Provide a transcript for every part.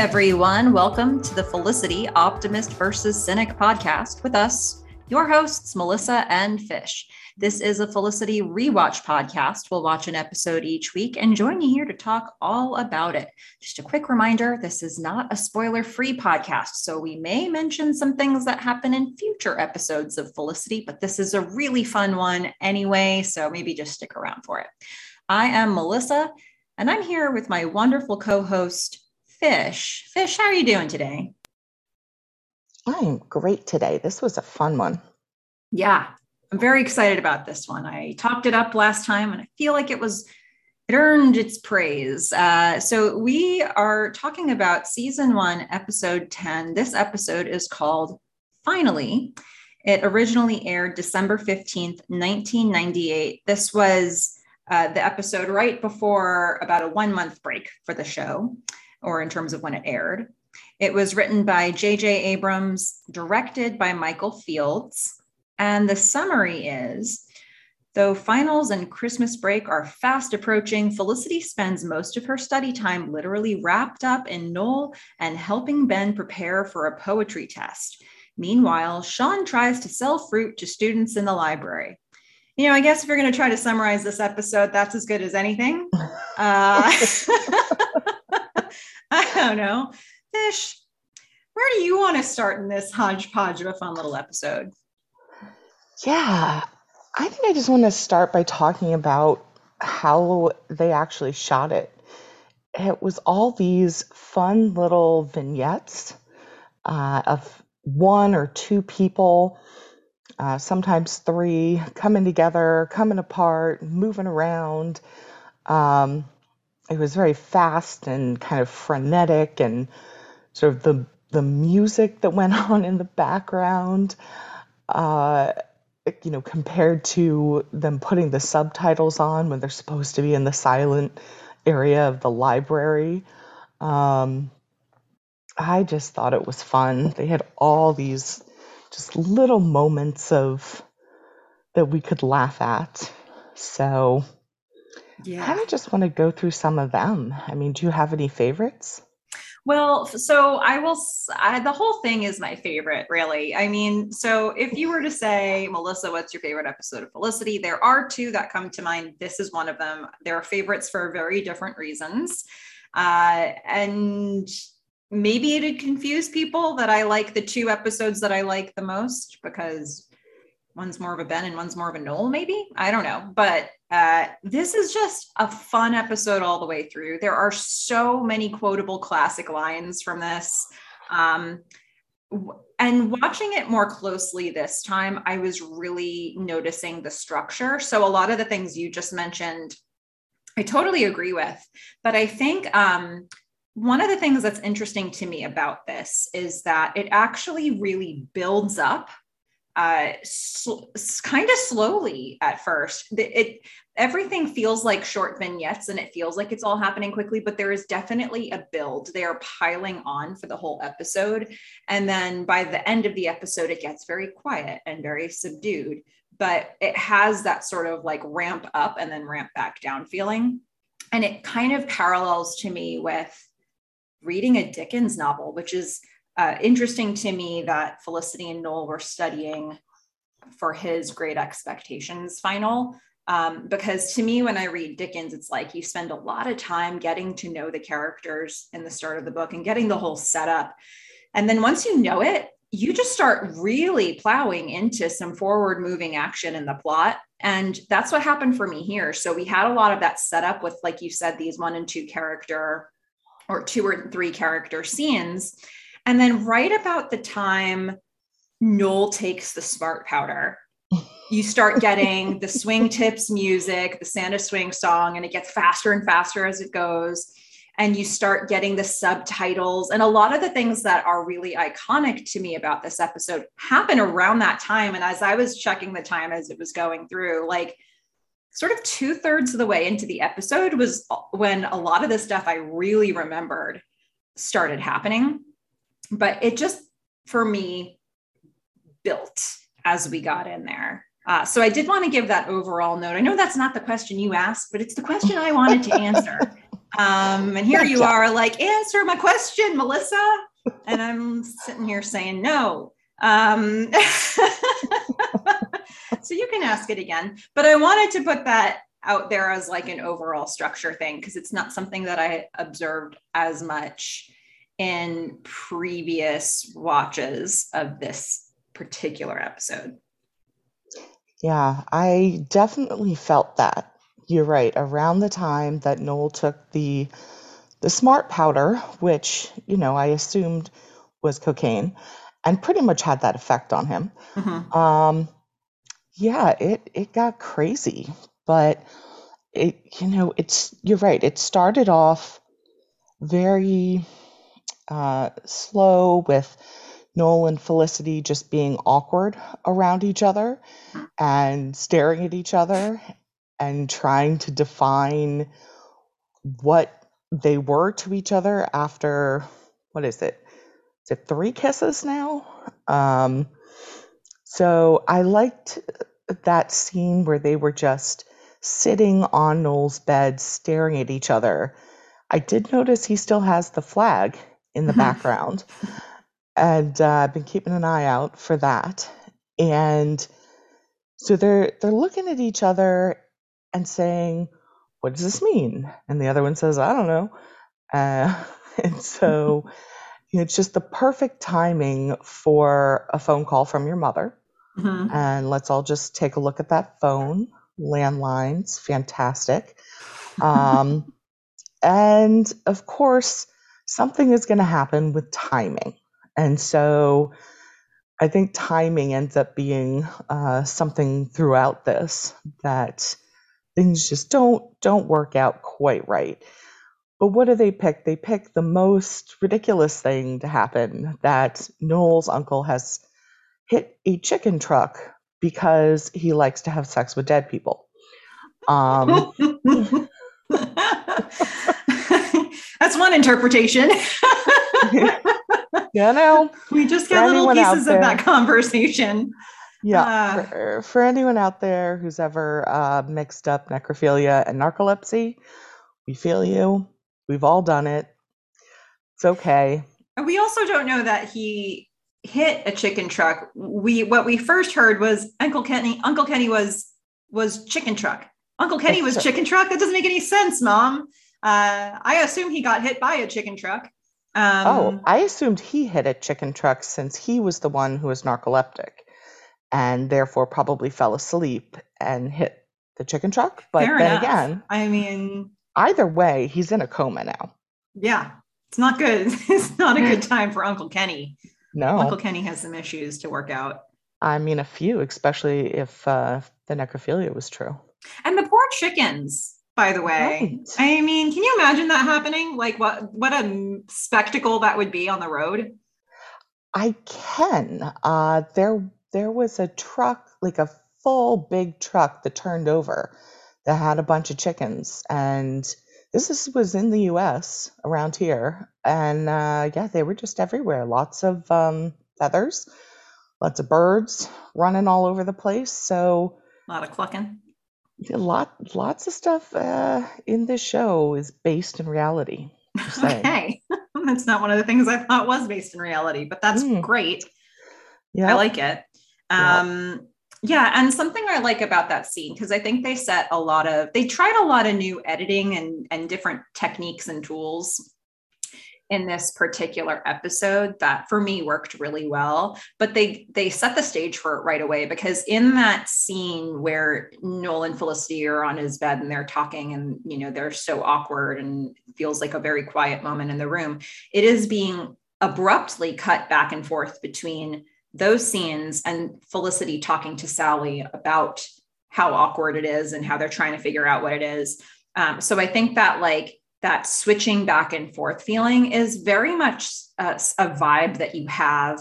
everyone. Welcome to the Felicity Optimist versus Cynic podcast with us, your hosts, Melissa and Fish. This is a Felicity rewatch podcast. We'll watch an episode each week and join you here to talk all about it. Just a quick reminder this is not a spoiler free podcast, so we may mention some things that happen in future episodes of Felicity, but this is a really fun one anyway, so maybe just stick around for it. I am Melissa, and I'm here with my wonderful co host, Fish. Fish, how are you doing today? I'm great today. This was a fun one. Yeah, I'm very excited about this one. I talked it up last time and I feel like it was it earned its praise. Uh, so we are talking about season one, episode 10. This episode is called Finally. It originally aired December 15th, 1998. This was uh, the episode right before about a one month break for the show, or in terms of when it aired. It was written by J.J. Abrams, directed by Michael Fields, and the summary is Though finals and Christmas break are fast approaching, Felicity spends most of her study time literally wrapped up in Noel and helping Ben prepare for a poetry test. Meanwhile, Sean tries to sell fruit to students in the library. You know, I guess if you're going to try to summarize this episode, that's as good as anything. Uh, I don't know. Fish, where do you want to start in this hodgepodge of a fun little episode? Yeah, I think I just want to start by talking about how they actually shot it. It was all these fun little vignettes uh, of one or two people, uh, sometimes three, coming together, coming apart, moving around. Um, it was very fast and kind of frenetic, and sort of the the music that went on in the background. Uh, you know, compared to them putting the subtitles on when they're supposed to be in the silent area of the library. Um, I just thought it was fun. They had all these just little moments of that we could laugh at. So yeah. I just want to go through some of them. I mean, do you have any favorites? Well, so I will, I, the whole thing is my favorite, really. I mean, so if you were to say, Melissa, what's your favorite episode of Felicity? There are two that come to mind. This is one of them. They're favorites for very different reasons. Uh, and maybe it'd confuse people that I like the two episodes that I like the most because one's more of a Ben and one's more of a Noel, maybe. I don't know. But uh, this is just a fun episode all the way through. There are so many quotable classic lines from this. Um, and watching it more closely this time, I was really noticing the structure. So, a lot of the things you just mentioned, I totally agree with. But I think um, one of the things that's interesting to me about this is that it actually really builds up uh, sl- kind of slowly at first. It everything feels like short vignettes and it feels like it's all happening quickly, but there is definitely a build. They are piling on for the whole episode, and then by the end of the episode, it gets very quiet and very subdued. But it has that sort of like ramp up and then ramp back down feeling, and it kind of parallels to me with reading a Dickens novel, which is uh, interesting to me that Felicity and Noel were studying for his Great Expectations final. Um, because to me, when I read Dickens, it's like you spend a lot of time getting to know the characters in the start of the book and getting the whole setup. And then once you know it, you just start really plowing into some forward moving action in the plot. And that's what happened for me here. So we had a lot of that setup with, like you said, these one and two character or two or three character scenes. And then right about the time Noel takes the smart powder, you start getting the Swingtips music, the Santa swing song, and it gets faster and faster as it goes. And you start getting the subtitles. And a lot of the things that are really iconic to me about this episode happen around that time. And as I was checking the time as it was going through, like sort of two thirds of the way into the episode was when a lot of the stuff I really remembered started happening but it just for me built as we got in there. Uh, so I did want to give that overall note. I know that's not the question you asked, but it's the question I wanted to answer. Um, and here you are, like, answer my question, Melissa. And I'm sitting here saying no. Um, so you can ask it again. But I wanted to put that out there as like an overall structure thing because it's not something that I observed as much in previous watches of this particular episode. Yeah, I definitely felt that. You're right. Around the time that Noel took the the smart powder, which, you know, I assumed was cocaine, and pretty much had that effect on him. Mhm. Um, yeah, it it got crazy, but it, you know, it's you're right. It started off very uh, slow with Noel and Felicity just being awkward around each other and staring at each other and trying to define what they were to each other after what is it? Is it three kisses now? Um, so I liked that scene where they were just sitting on Noel's bed staring at each other. I did notice he still has the flag in the Mhm. background, and uh, I've been keeping an eye out for that. And so they're they're looking at each other and saying, "What does this mean?" And the other one says, "I don't know." Uh, and so you know, it's just the perfect timing for a phone call from your mother. Mhm. And let's all just take a look at that phone. Landlines, fantastic. Um, and of course, something is going to happen with timing. And so I think timing ends up being uh, something throughout this that things just don't don't work out quite right. But what do they pick? They pick the most ridiculous thing to happen that Noel's uncle has hit a chicken truck because he likes to have sex with dead people. Um, That's one interpretation. you know, we just got little pieces of that conversation. yeah. Ah. for, for anyone out there who's ever uh, mixed up necrophilia and narcolepsy, we feel you. We've all done it. It's okay. We also don't know that he hit a chicken truck. We what we first heard was Uncle Kenny. Uncle Kenny was was chicken truck. Uncle Kenny was chicken truck. That doesn't make any sense, Mom. Uh, I assume he got hit by a chicken truck. Um, oh, I assumed he hit a chicken truck since he was the one who was narcoleptic and therefore probably fell asleep and hit the chicken truck. But then enough. again, I mean, either way, he's in a coma now. yeah, it's not good. it's not a good time for Uncle Kenny. No, Uncle Kenny has some issues to work out. I mean a few, especially if uh, the necrophilia was true. And the poor chickens, by the way. Right. I mean, can you imagine that happening? Like what what a spectacle that would be on the road. I can. Uh, there, there was a truck, like a full big truck that turned over that had a bunch of chickens, and this is, was in the U.S. around here, and uh, yeah, they were just everywhere. Lots of um, feathers, lots of birds running all over the place. So A lot of clucking. A lot, lots of stuff uh, in this show is based in reality. Okay. that's not one of the things I thought was based in reality, but that's Mm. great. Yeah, I like it. Um, yeah, and something I like about that scene because I think they set a lot of they tried a lot of new editing and and different techniques and tools in this particular episode that for me worked really well but they they set the stage for it right away because in that scene where Noel and Felicity are on his bed and they're talking and you know they're so awkward and feels like a very quiet moment in the room it is being abruptly cut back and forth between those scenes and Felicity talking to Sally about how awkward it is and how they're trying to figure out what it is. Um, so I think that like that switching back and forth feeling is very much a, a vibe that you have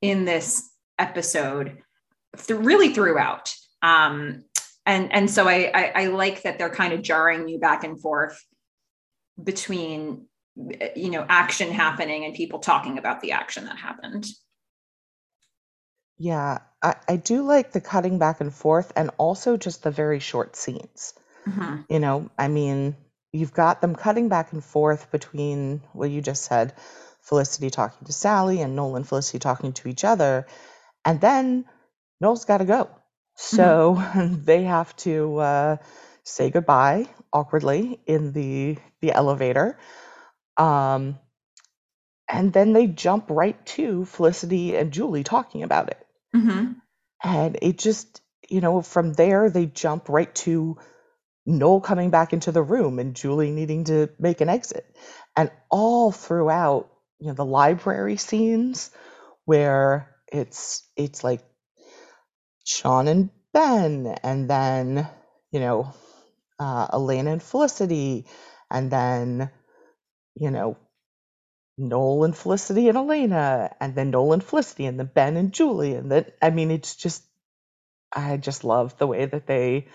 in this episode, th- really throughout. Um, and and so I, I I like that they're kind of jarring you back and forth between you know action happening and people talking about the action that happened. Yeah, I, I do like the cutting back and forth and also just the very short scenes. Mhm. You know, I mean, you've got them cutting back and forth between what you just said Felicity talking to Sally and Noel and Felicity talking to each other. And then Noel's got to go. So mm-hmm. they have to uh, say goodbye awkwardly in the the elevator. Um, and then they jump right to Felicity and Julie talking about it. Mm-hmm. And it just, you know, from there they jump right to Noel coming back into the room and Julie needing to make an exit. And all throughout, you know, the library scenes where it's it's like Sean and Ben and then, you know, uh, Elena and Felicity and then, you know, Noel and Felicity and Elena and then Noel and Felicity and then Ben and Julie and then I mean it's just I just love the way that they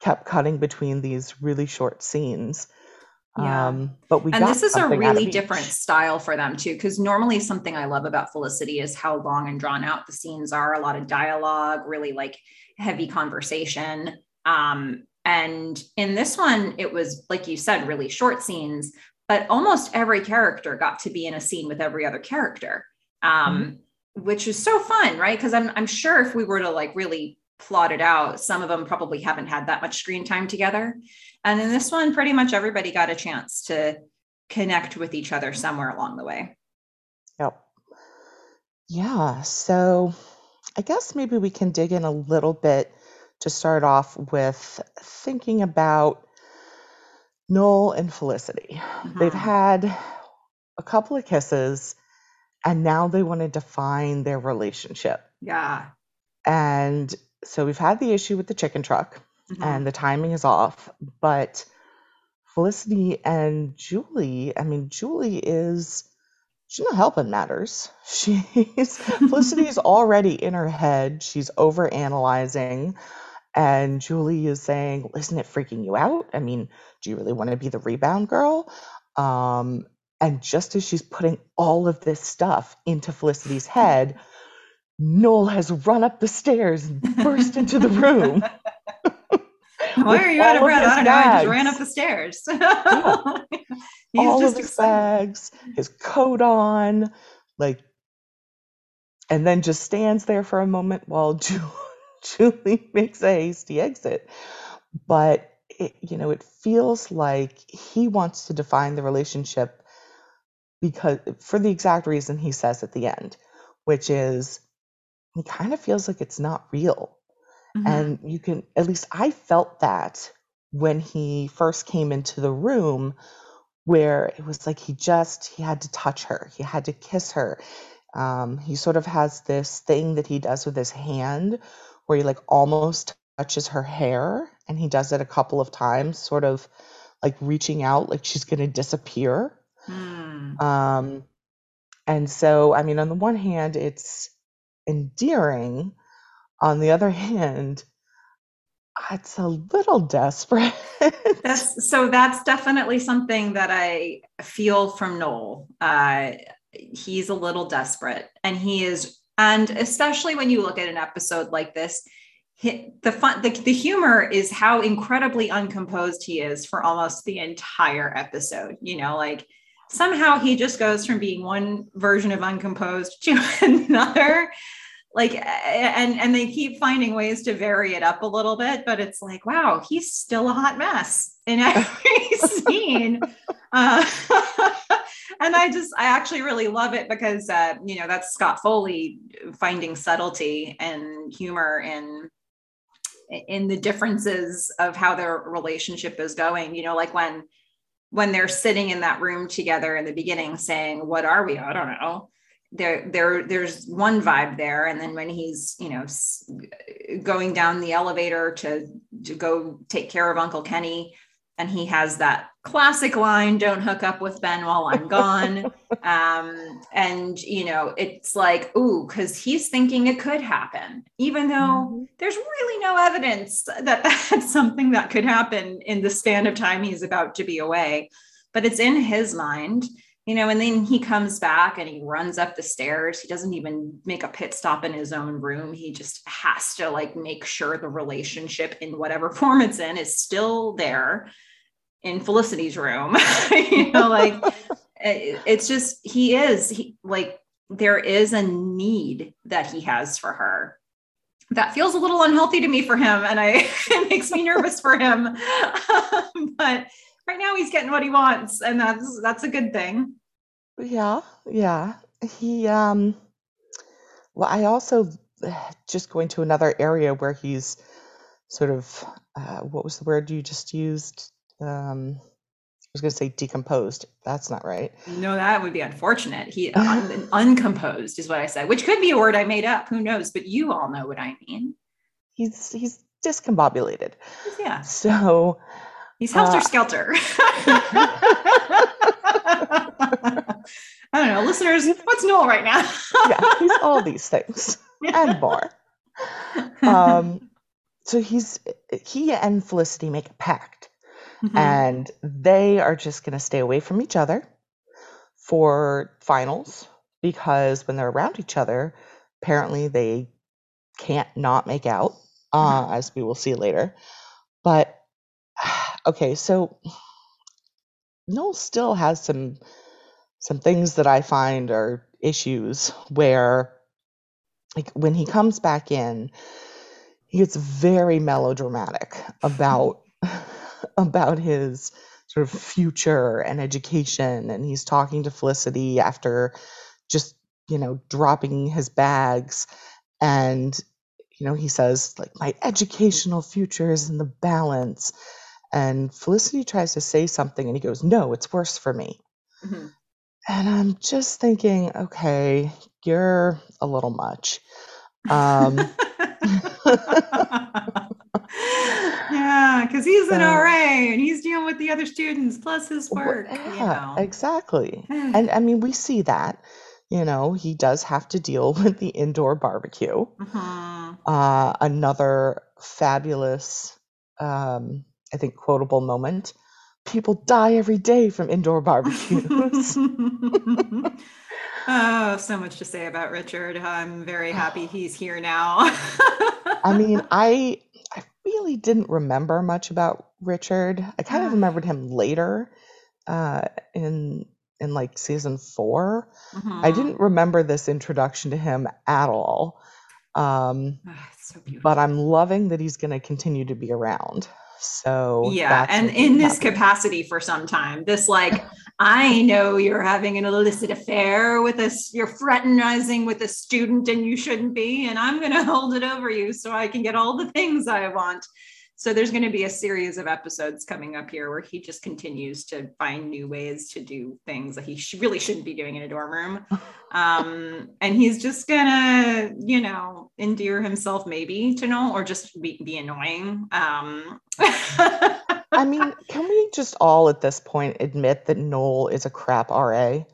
kept cutting between these really short scenes. Yeah. Um, but we and this is a really different style for them too, because normally something I love about Felicity is how long and drawn out the scenes are. A lot of dialogue, really like heavy conversation. Um, and in this one, it was like you said, really short scenes, but almost every character got to be in a scene with every other character, um, mm-hmm. which is so fun, right? Because I'm I'm sure if we were to like really plotted out, some of them probably haven't had that much screen time together. And in this one, pretty much everybody got a chance to connect with each other somewhere along the way. Yep. Yeah. So I guess maybe we can dig in a little bit to start off with thinking about Noel and Felicity. Mm-hmm. They've had a couple of kisses and now they want to define their relationship. Yeah. And so we've had the issue with the chicken truck mm-hmm. and the timing is off, but Felicity and Julie, I mean, Julie is she's not helping matters. She's Felicity's already in her head. She's over analyzing. And Julie is saying, Isn't it freaking you out? I mean, do you really want to be the rebound girl? Um, and just as she's putting all of this stuff into Felicity's head, Noel has run up the stairs and burst into the room. Why are you out of breath? I don't know. I just ran up the stairs. yeah. all of his bags, his coat on, like, and then just stands there for a moment while Julie makes a hasty exit. But it, you know, it feels like he wants to define the relationship because for the exact reason he says at the end, which is he kind of feels like it's not real. Mm-hmm. And you can, at least I felt that when he first came into the room, where it was like he just, he had to touch her, he had to kiss her. Um, he sort of has this thing that he does with his hand where he like almost touches her hair and he does it a couple of times, sort of like reaching out like she's going to disappear. Mm. Um, and so, I mean, on the one hand, it's endearing. On the other hand, it's a little desperate. that's, so that's definitely something that I feel from Noel. Uh, he's a little desperate, and he is, and especially when you look at an episode like this, the fun, the, the humor is how incredibly uncomposed he is for almost the entire episode. You know, like somehow he just goes from being one version of uncomposed to another. Like and and they keep finding ways to vary it up a little bit but it's like wow he's still a hot mess in every scene. Uh, and i just i actually really love it because uh, you know that's scott foley finding subtlety and humor in in the differences of how their relationship is going. You know like when when they're sitting in that room together in the beginning saying what are we? I don't know. There there there's one vibe there. And then when he's you know going down the elevator to to go take care of uncle kenny and he has that classic line don't hook up with ben while i'm gone. Um, and you know it's like ooh because he's thinking it could happen. Even though mm-hmm. there's really no evidence that that's something that could happen in the span of time he's about to be away. But it's in his mind you know, and then he comes back and he runs up the stairs. He doesn't even make a pit stop in his own room. He just has to like make sure the relationship in whatever form it's in is still there. in Felicity's room. you know, like eh, it's just he is he, like there is a need that he has for her that feels a little unhealthy to me for him and I it makes me nervous for him. but right now he's getting what he wants and that's that's a good thing. Yeah, yeah. He um well I also just going to another area where he's sort of uh, what was the word you just used? Um I was going to say decomposed. That's not right. No, that would be unfortunate. He un- uncomposed is what I said, which could be a word I made up. Who knows? But you all know what I mean. He's he's discombobulated. Yeah. So he's helter uh, skelter. I don't know, listeners. What's Noel right now? yeah, he's all these things and more. Um, so he's he and Felicity make a pact Mm-hmm. And they are just going to stay away from each other for finals because when they're around each other, apparently they can't not make out, uh, mm-hmm. as we will see later. But okay, so Noel still has some some things that I find are issues where like when he comes back in, he gets very melodramatic about about his sort of future and education and he's talking to Felicity after just you know dropping his bags and you know he says like my educational future is in the balance and Felicity tries to say something and he goes no it's worse for me mm-hmm. and I'm just thinking okay you're a little much um yeah, because he's an so, RA and he's dealing with the other students plus his work. Yeah, you know. exactly. and I mean, we see that. You know, he does have to deal with the indoor barbecue. Mm-hmm. Uh, another fabulous, um, I think, quotable moment. People die every day from indoor barbecues. oh, so much to say about Richard. I'm very happy he's here now. I mean, I I really didn't remember much about Richard. I kind of remembered him later uh, in in like season 4 mm-hmm. I didn't remember this introduction to him at all. Um, oh, so but I'm loving that he's going to continue to be around. So yeah, and in this capacity for some time, this like I know you're having an illicit affair with us, you're fraternizing with a student and you shouldn't be, and I'm going to hold it over you so I can get all the things I want. So there's going to be a series of episodes coming up here where he just continues to find new ways to do things that he sh- really shouldn't be doing in a dorm room. Um, and he's just gonna, you know, endear himself maybe to Noel or just be, be annoying. Um, I mean, can we just all at this point admit that Noel is a crap RA?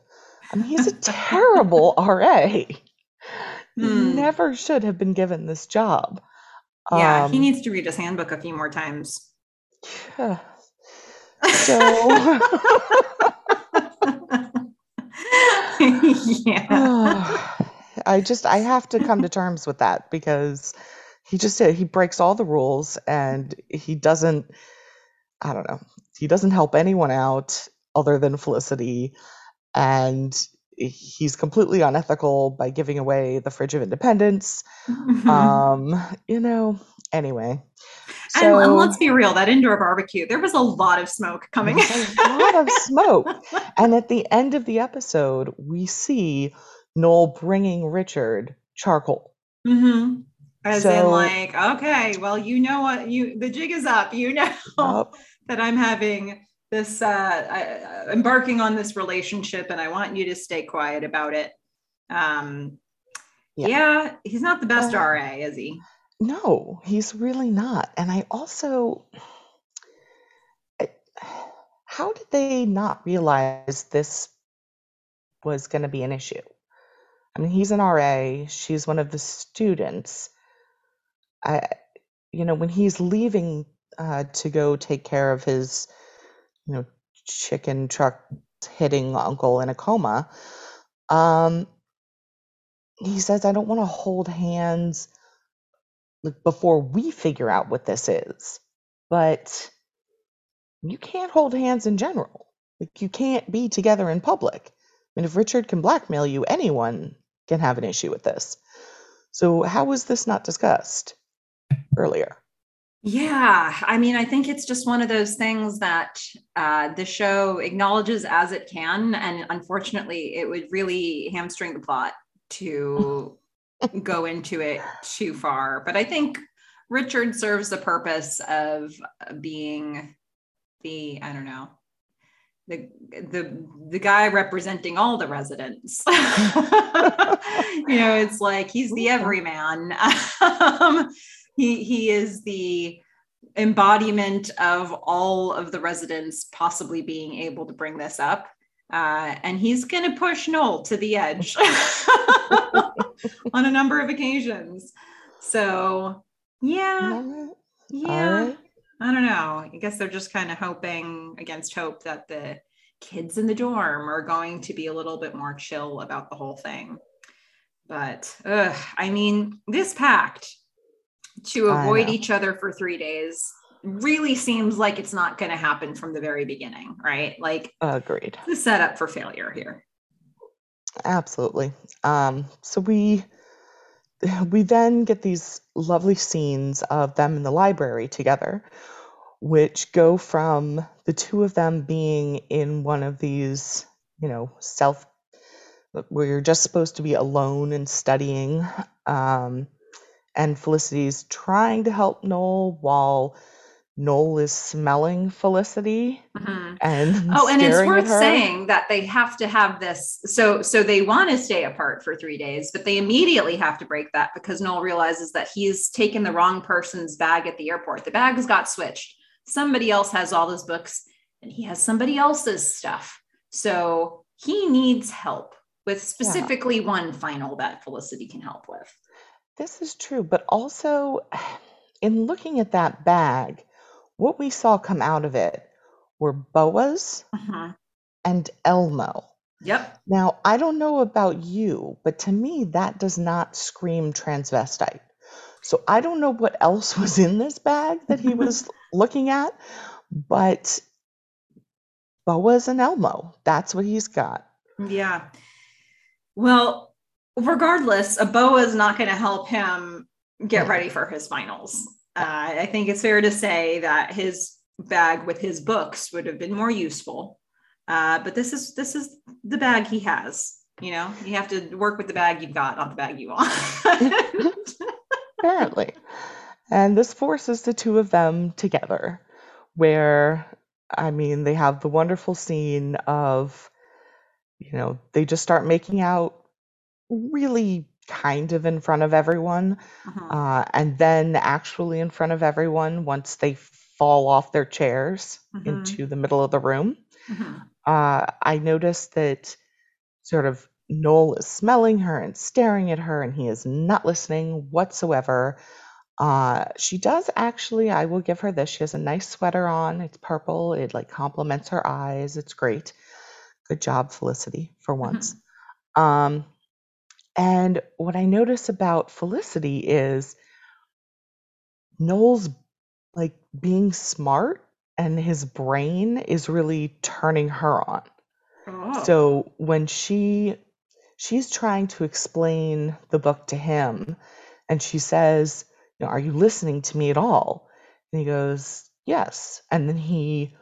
I mean, he's a terrible RA. Hmm. Never should have been given this job. Yeah, um, he needs to read his handbook a few more times. So yeah. I just I have to come to terms with that because he just he breaks all the rules and he doesn't I don't know. He doesn't help anyone out other than Felicity and he's completely unethical by giving away the fridge of independence. um, you know, anyway. So, and, and, let's be real, that indoor barbecue, there was a lot of smoke coming. a lot of smoke. And at the end of the episode, we see Noel bringing Richard charcoal. Mm-hmm. As so, in, like, okay, well, you know what, you the jig is up. You know that I'm having this uh, I, embarking on this relationship and i want you to stay quiet about it. Um yeah, yeah he's not the best uh, ra is he? no he's really not. And i also I, how did they not realize this was going to be an issue? I mean he's an ra she's one of the students. I you know when he's leaving uh, to go take care of his you know, chicken truck hitting uncle in a coma. Um, he says, I don't want to hold hands before we figure out what this is. But you can't hold hands in general. Like you can't be together in public. And if Richard can blackmail you, anyone can have an issue with this. So how was this not discussed earlier? Yeah, I mean, I think it's just one of those things that uh, the show acknowledges as it can, and unfortunately, it would really hamstring the plot to go into it too far. But I think Richard serves the purpose of being the I don't know the the the guy representing all the residents. you know, it's like he's the everyman. um, he he is the embodiment of all of the residents possibly being able to bring this up. Uh, and he's going to push Noel to the edge on a number of occasions. So, yeah, yeah. I don't know. I guess they're just kind of hoping against hope that the kids in the dorm are going to be a little bit more chill about the whole thing. But ugh, I mean, this pact to avoid each other for three days really seems like it's not going to happen from the very beginning, right? Like, agreed. The setup for failure here. Absolutely. Um, so we we then get these lovely scenes of them in the library together, which go from the two of them being in one of these, you know, self where you're just supposed to be alone and studying. Um, and Felicity's trying to help Noel while Noel is smelling Felicity mm-hmm. and oh, and it's worth saying that they have to have this. So, so they want to stay apart for three days, but they immediately have to break that because Noel realizes that he's taken the wrong person's bag at the airport. The bags got switched. Somebody else has all those books, and he has somebody else's stuff. So he needs help with specifically yeah. one final that Felicity can help with. This is true, but also in looking at that bag, what we saw come out of it were boas uh-huh. and Elmo. Yep. Now, I don't know about you, but to me, that does not scream transvestite. So I don't know what else was in this bag that he was looking at, but boas and Elmo, that's what he's got. Yeah. Well, regardless, a boa is not going to help him get ready for his finals. Uh, I think it's fair to say that his bag with his books would have been more useful. Uh, but this is this is the bag he has. You know, you have to work with the bag you've got, not the bag you want. Apparently, and this forces the two of them together, where I mean, they have the wonderful scene of, you know, they just start making out really kind of in front of everyone, uh-huh. uh, and then actually in front of everyone once they fall off their chairs uh-huh. into the middle of the room. Uh-huh. Uh, I noticed that sort of Noel is smelling her and staring at her, and he is not listening whatsoever. Uh, she does actually, I will give her this. She has a nice sweater on. It's purple. It like complements her eyes. It's great. Good job, Felicity, for once. Um, and what I notice about Felicity is Noel's like being smart and his brain is really turning her on. Oh. So when she she's trying to explain the book to him and she says, you know, are you listening to me at all? And he goes, yes. And then he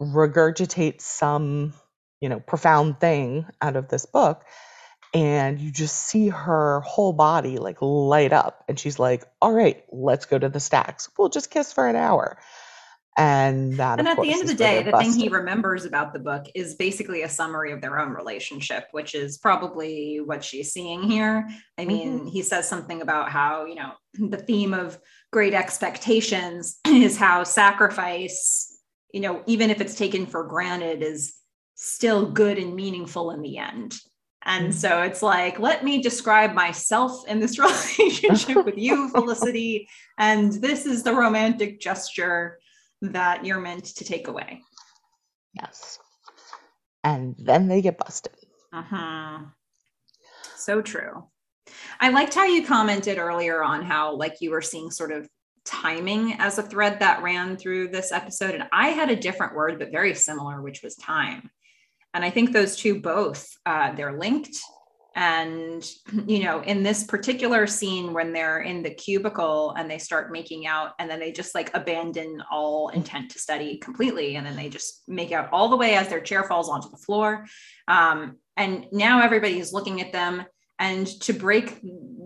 regurgitates some, you know, profound thing out of this book and you just see her whole body like light up and she's like all right let's go to the stacks. We'll just kiss for an hour. And that and at the end of the day the thing he remembers about the book is basically a summary of their own relationship which is probably what she's seeing here. I mean mm-hmm. he says something about how you know the theme of great expectations is how sacrifice you know even if it's taken for granted is still good and meaningful in the end and so it's like, let me describe myself in this relationship with you, Felicity. And this is the romantic gesture that you're meant to take away. Yes. And then they get busted. Uh huh. So true. I liked how you commented earlier on how, like, you were seeing sort of timing as a thread that ran through this episode. And I had a different word, but very similar, which was time. And I think those two both, uh, they're linked. And, you know, in this particular scene, when they're in the cubicle and they start making out, and then they just like abandon all intent to study completely. And then they just make out all the way as their chair falls onto the floor. Um, and now everybody's looking at them. And to break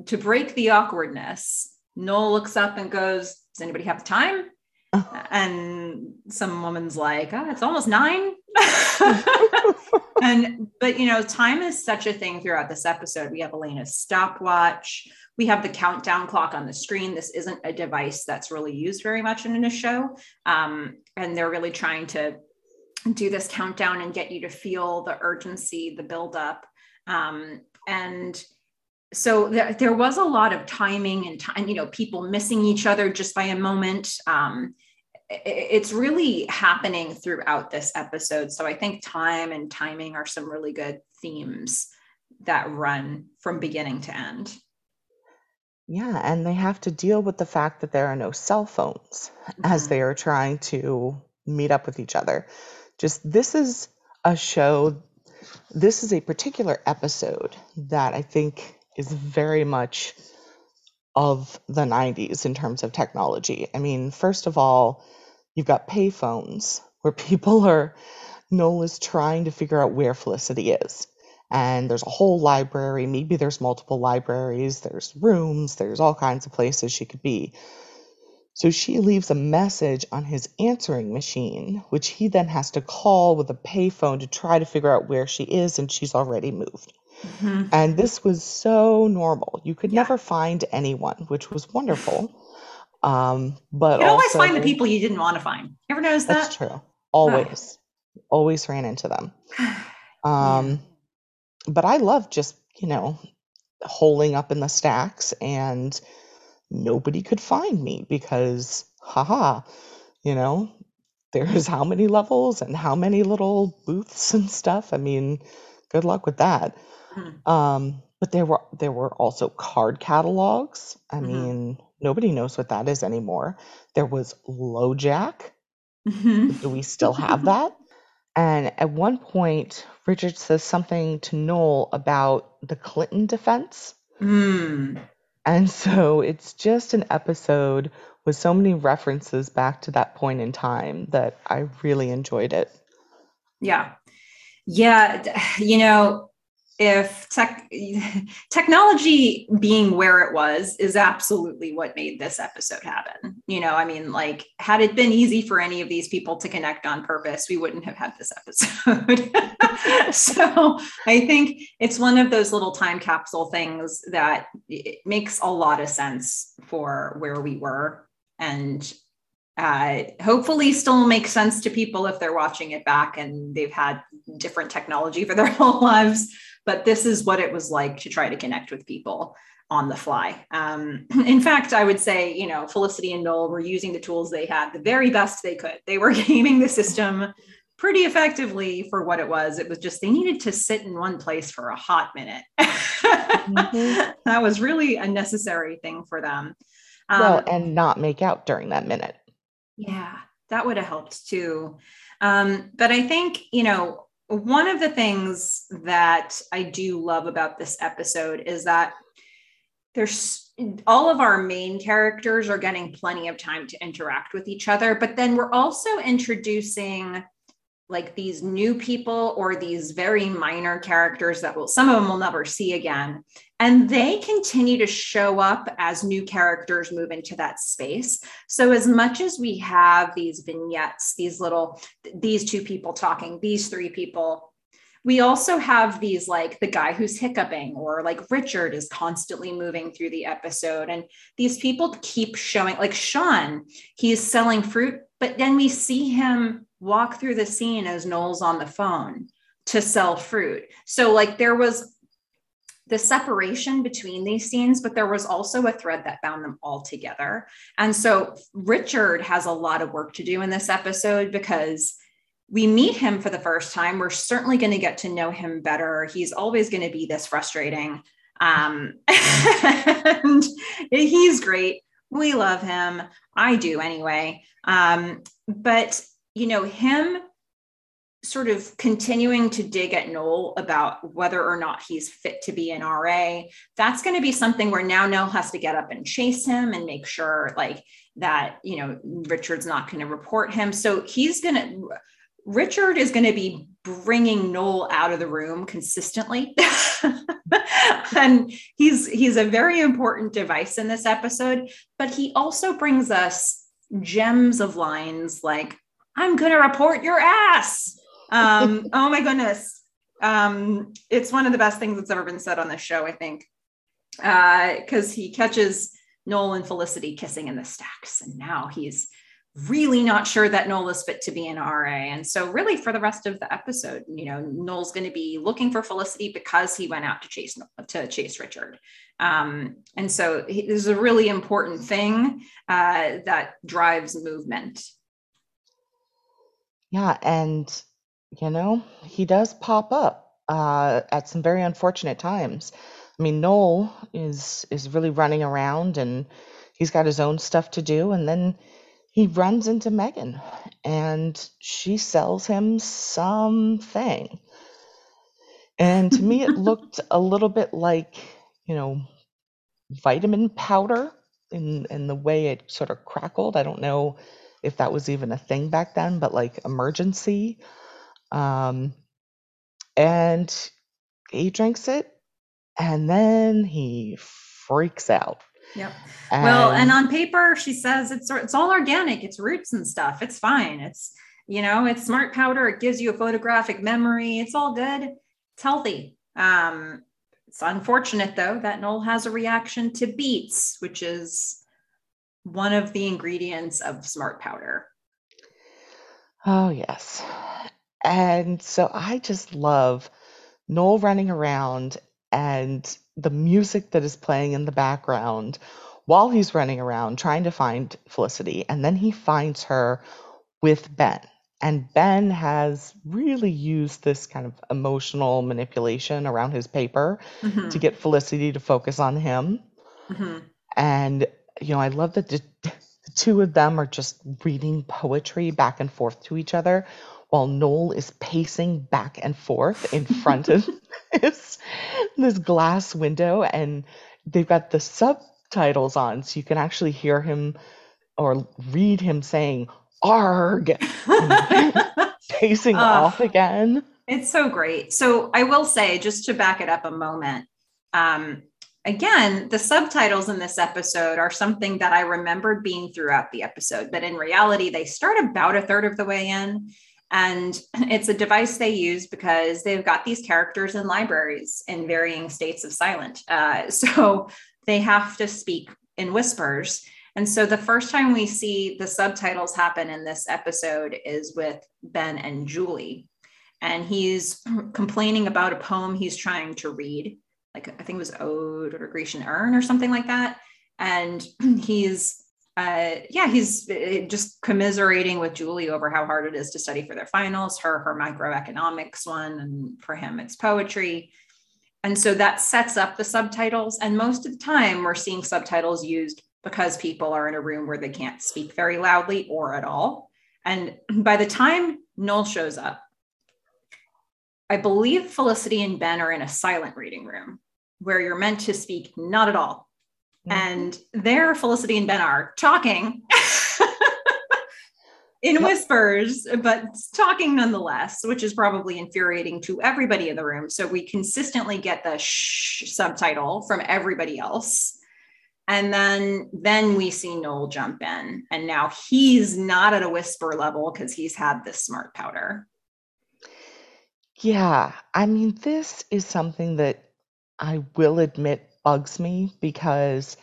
to break the awkwardness, Noel looks up and goes, Does anybody have the time? and some woman's like, oh, it's almost nine. and but you know, time is such a thing throughout this episode. We have Elena's stopwatch. We have the countdown clock on the screen. This isn't a device that's really used very much in a show. Um, and they're really trying to do this countdown and get you to feel the urgency, the buildup. Um, and so there, was a lot of timing and time, you know, people missing each other just by a moment. Um, it's really happening throughout this episode. So I think time and timing are some really good themes that run from beginning to end. Yeah, and they have to deal with the fact that there are no cell phones mm-hmm. as they are trying to meet up with each other. Just this is a show, this is a particular episode that I think is very much of the 90s in terms of technology. I mean, first of all, you've got payphones where people are, Noel is trying to figure out where Felicity is. And there's a whole library. Maybe there's multiple libraries, there's rooms, there's all kinds of places she could be. So she leaves a message on his answering machine, which he then has to call with a payphone to try to figure out where she is, and she's already moved. Mm-hmm. And this was so normal. You could yeah. never find anyone, which was wonderful. Um, but you always find the people you didn't want to find. You ever notice that? That's true. Always, always ran into them. Um, yeah. but I love just you know holding up in the stacks and nobody could find me because haha you know there's how many levels and how many little booths and stuff i mean good luck with that Mm-hmm. Um, but there were there were also card catalogs. I Mm-hmm. mean, nobody knows what that is anymore. There was LoJack. Mm-hmm. Do we still have that? And at one point, Richard says something to Noel about the Clinton defense. Mm. And so it's just an episode with so many references back to that point in time that I really enjoyed it. Yeah. Yeah. You know, if tech technology being where it was is absolutely what made this episode happen. You know i mean like had it been easy for any of these people to connect on purpose we wouldn't have had this episode. So i think it's one of those little time capsule things that it makes a lot of sense for where we were. And uh, hopefully still makes sense to people if they're watching it back and they've had different technology for their whole lives but this is what it was like to try to connect with people on the fly. Um, in fact, I would say, you know, Felicity and Noel were using the tools they had the very best they could. They were gaming the system pretty effectively for what it was. It was just they needed to sit in one place for a hot minute. mm-hmm. That was really a necessary thing for them. Um, well, and not make out during that minute. Yeah, that would have helped too. Um, but I think, you know, one of the things that I do love about this episode is that there's all of our main characters are getting plenty of time to interact with each other, but then we're also introducing like these new people or these very minor characters that will some of them will never see again. And they continue to show up as new characters move into that space. So as much as we have these vignettes these little these two people talking these three people we also have these like the guy who's hiccuping or like richard is constantly moving through the episode and these people keep showing like sean he's selling fruit but then we see him walk through the scene as Noel's on the phone to sell fruit. So, like, there was the separation between these scenes, but there was also a thread that bound them all together. And so, Richard has a lot of work to do in this episode because we meet him for the first time. We're certainly going to get to know him better. He's always going to be this frustrating. Um, and he's great We love him. I do anyway. Um, but you know, him sort of continuing to dig at Noel about whether or not he's fit to be an RA, that's going to be something where now Noel has to get up and chase him and make sure like that, you know, Richard's not going to report him. So he's going to, Richard is going to be bringing Noel out of the room consistently. and he's he's a very important device in this episode, but he also brings us gems of lines like I'm going to report your ass um, oh my goodness. Um, it's one of the best things that's ever been said on this show, I think. Because uh, he catches Noel and Felicity kissing in the stacks. And now he's really not sure that Noel is fit to be an RA. And so, really, for the rest of the episode, you know, Noel's going to be looking for Felicity because he went out to chase to chase Richard. Um, and so, this is a really important thing uh, that drives movement. Yeah, and you know, he does pop up uh, at some very unfortunate times. I mean, Noel is is really running around and he's got his own stuff to do, and then he runs into Meghan and she sells him something. And to me, it looked a little bit like, you know, vitamin powder in in the way it sort of crackled. I don't know if that was even a thing back then, but like Emergen-C. Um, and he drinks it and then he freaks out. Yep. Well, and on paper, she says it's it's all organic. It's roots and stuff. It's fine. It's you know, it's smart powder. It gives you a photographic memory. It's all good. It's healthy. Um, it's unfortunate though that Noel has a reaction to beets, which is one of the ingredients of smart powder. Oh yes. And so I just love Noel running around and the music that is playing in the background while he's running around trying to find Felicity. And then he finds her with Ben. And Ben has really used this kind of emotional manipulation around his paper mm-hmm. to get Felicity to focus on him. Mm-hmm. And, you know, I love that the, the two of them are just reading poetry back and forth to each other while Noel is pacing back and forth in front of this, this glass window. And they've got the subtitles on, so you can actually hear him or read him saying, Arg, pacing uh, off again. It's so great. So I will say, just to back it up a moment, um, again, the subtitles in this episode are something that I remembered being throughout the episode, but in reality, they start about a third of the way in. And it's a device they use because they've got these characters in libraries in varying states of silent. Uh, so they have to speak in whispers. And so the first time we see the subtitles happen in this episode is with Ben and Julie. And he's complaining about a poem he's trying to read, like I think it was Ode or Grecian Urn or something like that. And he's uh, yeah, he's uh, just commiserating with Julie over how hard it is to study for their finals, her her microeconomics one, and for him it's poetry. And so that sets up the subtitles. And most of the time, we're seeing subtitles used because people are in a room where they can't speak very loudly or at all. And by the time Noel shows up, I believe Felicity and Ben are in a silent reading room where you're meant to speak not at all Mm-hmm. And there, Felicity and Ben are talking in whispers, but talking nonetheless, which is probably infuriating to everybody in the room. So we consistently get the shh subtitle from everybody else. And then then we see Noel jump in. And now he's not at a whisper level because he's had this smart powder. Yeah. I mean, this is something that I will admit bugs me because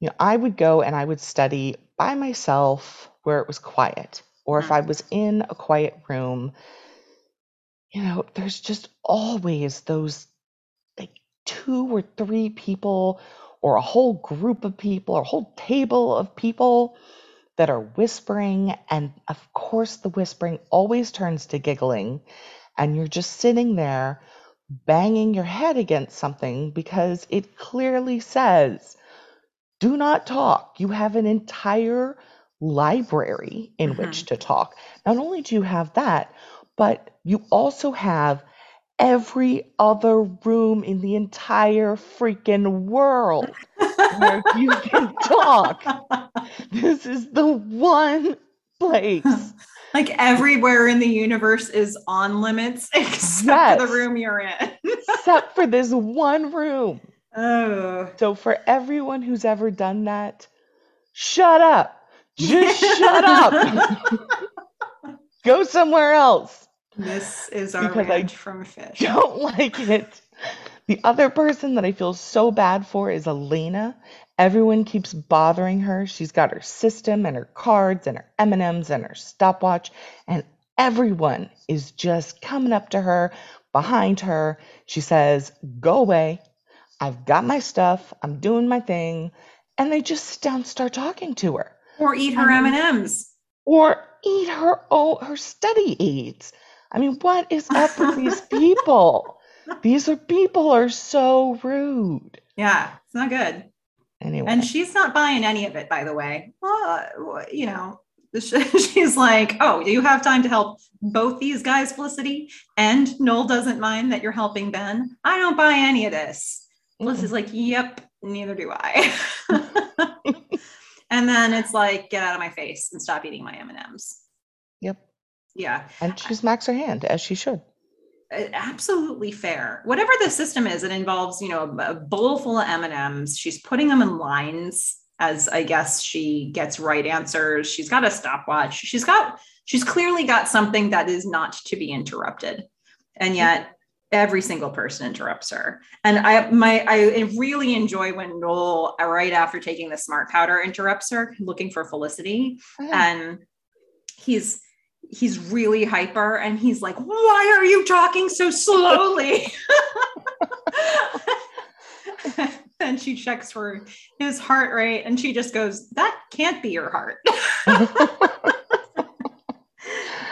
you know I would go and I would study by myself where it was quiet or if I mm. was in a quiet room you know there's just always those like two or three people or a whole group of people or a whole table of people that are whispering and of course the whispering always turns to giggling and you're just sitting there banging your head against something because it clearly says, do not talk. You have an entire library in Mm-hmm. which to talk. Not only do you have that, but you also have every other room in the entire freaking world where you can talk. This is the one place. like everywhere in the universe is on limits except for the room you're in. except for this one room. oh. So for everyone who's ever done that, shut up. Just shut up. Go somewhere else. This is our Because I ranch from fish. Don't like it. The other person that I feel so bad for is Elena. Everyone keeps bothering her. She's got her system and her cards and her M&Ms and her stopwatch and everyone is just coming up to her, behind her. She says, "Go away. I've got my stuff. I'm doing my thing." And they just sit down and start talking to her. Or eat her I mean- M&Ms. or eat her oh her study aids. I mean, what is up with these people? These are people are so rude. Yeah, it's not good. Anyway, And she's not buying any of it, by the way. Well, you know, she's like, oh, you have time to help both these guys, Felicity? And Noel doesn't mind that you're helping Ben. I don't buy any of this. Felicity's like, yep, neither do I. and then it's like, get out of my face and stop eating my M&Ms. Yep. Yeah, and she smacks her hand as she should. Absolutely fair. Whatever the system is, it involves, you know, a, bowl full of M&Ms. She's putting them in lines as I guess she gets right answers. She's got a stopwatch. She's got she's clearly got something that is not to be interrupted. And mm-hmm. yet every single person interrupts her. And I my I really enjoy when Noel right after taking the smart powder interrupts her looking for Felicity oh, and he's he's really hyper and he's like why are you talking so slowly and she checks for his heart rate and she just goes that can't be your heart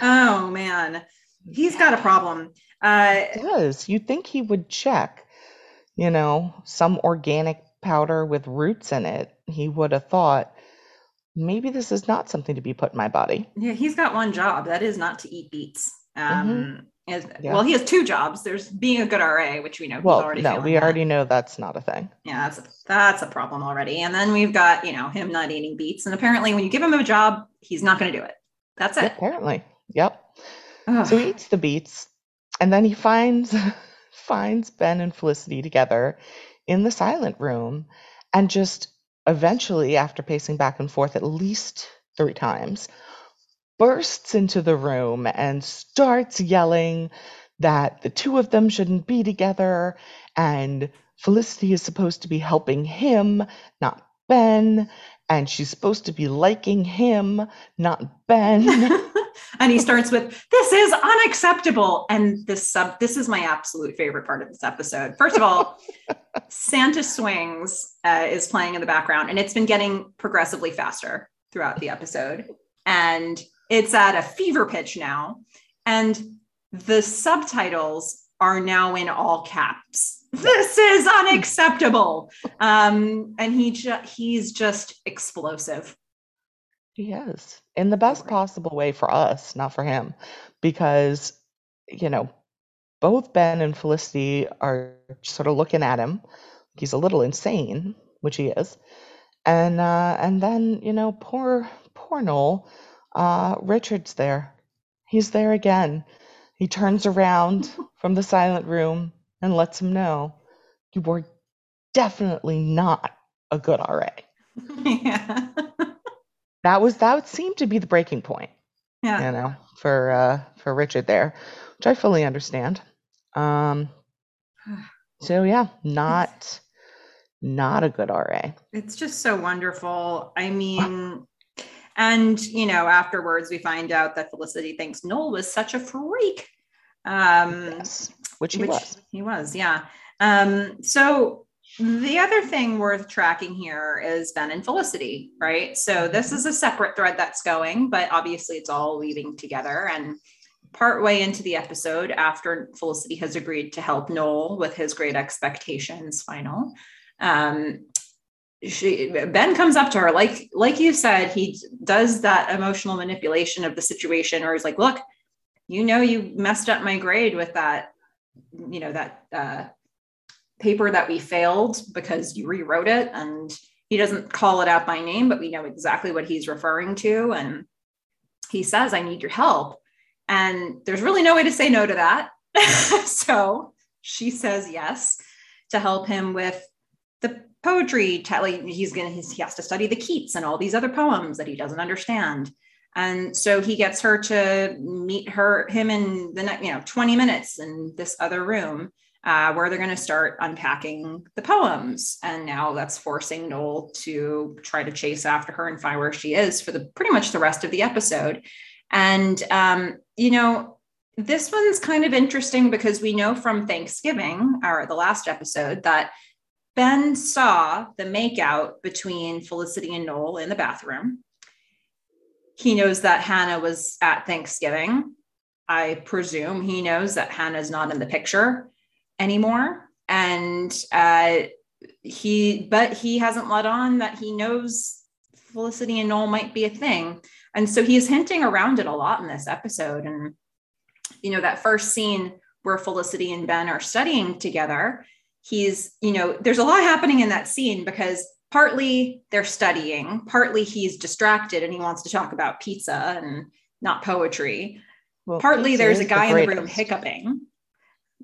oh man he's got a problem uh does. You'd think he would check, you know, some organic powder with roots in it. He would have thought, maybe this is not something to be put in my body. yeah he's got one job that is not to eat beets um Mm-hmm. Yeah. well he has two jobs there's being a good ra which we know he's Well, already no, we at. already know that's not a thing. yeah that's a, that's a problem already and then we've got you know him not eating beets and apparently when you give him a job he's not going to do it that's it Apparently. Yep. Ugh. So he eats the beets and then he finds finds Ben and Felicity together in the silent room and just eventually after pacing back and forth at least 3 times bursts into the room and starts yelling that the two of them shouldn't be together and Felicity is supposed to be helping him, not Ben, and she's supposed to be liking him, not Ben. and he starts with this is unacceptable. And this sub this is my absolute favorite part of this episode. First of all santa swings uh, is playing in the background and it's been getting progressively faster throughout the episode. And it's at a fever pitch now. And the subtitles are now in all caps. This is unacceptable. Um and he ju- he's just explosive He is in the best possible way for us, not for him, because, you know, both Ben and Felicity are sort of looking at him. He's a little insane, which he is. And uh, and then, you know, poor poor Noel, uh, Richard's there. He's there again. He turns around from the silent room and lets him know you were definitely not a good RA. yeah That was that would seem to be the breaking point. yeah you know, for uh for Richard there, which I fully understand. Um so yeah, not not a good RA. It's just so wonderful. I mean, and you know, afterwards we find out that Felicity thinks Noel was such a freak. Um, Yes, which he which was. he was, yeah. Um, so the other thing worth tracking here is Ben and Felicity, right? So this is a separate thread that's going, but obviously it's all weaving together. And partway into the episode, after Felicity has agreed to help Noel with his great expectations final, um, she Ben comes up to her like like you said he does that emotional manipulation of the situation where he's like look you know you messed up my grade with that you know that uh, paper that we failed because you rewrote it and he doesn't call it out by name but we know exactly what he's referring to. And he says i need your help. And there's really no way to say no to that. So she says yes to help him with the poetry telling he's gonna he has to study the keats and all these other poems that he doesn't understand. And so he gets her to meet her him in the next you know 20 minutes in this other room uh, where they're going to start unpacking the poems and now that's forcing noel to try to chase after her and find where she is for the pretty much the rest of the episode and um, you know this one's kind of interesting because we know from thanksgiving or the last episode that Ben saw the makeout between Felicity and Noel in the bathroom. He knows that Hannah was at Thanksgiving. I presume he knows that Hannah's not in the picture anymore. And uh, he, but he hasn't let on that he knows Felicity and Noel might be a thing. And so he's hinting around it a lot in this episode. And, you know, that first scene where Felicity and Ben are studying together, he's, you know, there's a lot happening in that scene because partly they're studying, partly he's distracted and he wants to talk about pizza and not poetry. Well, partly there's a guy the in the room hiccuping.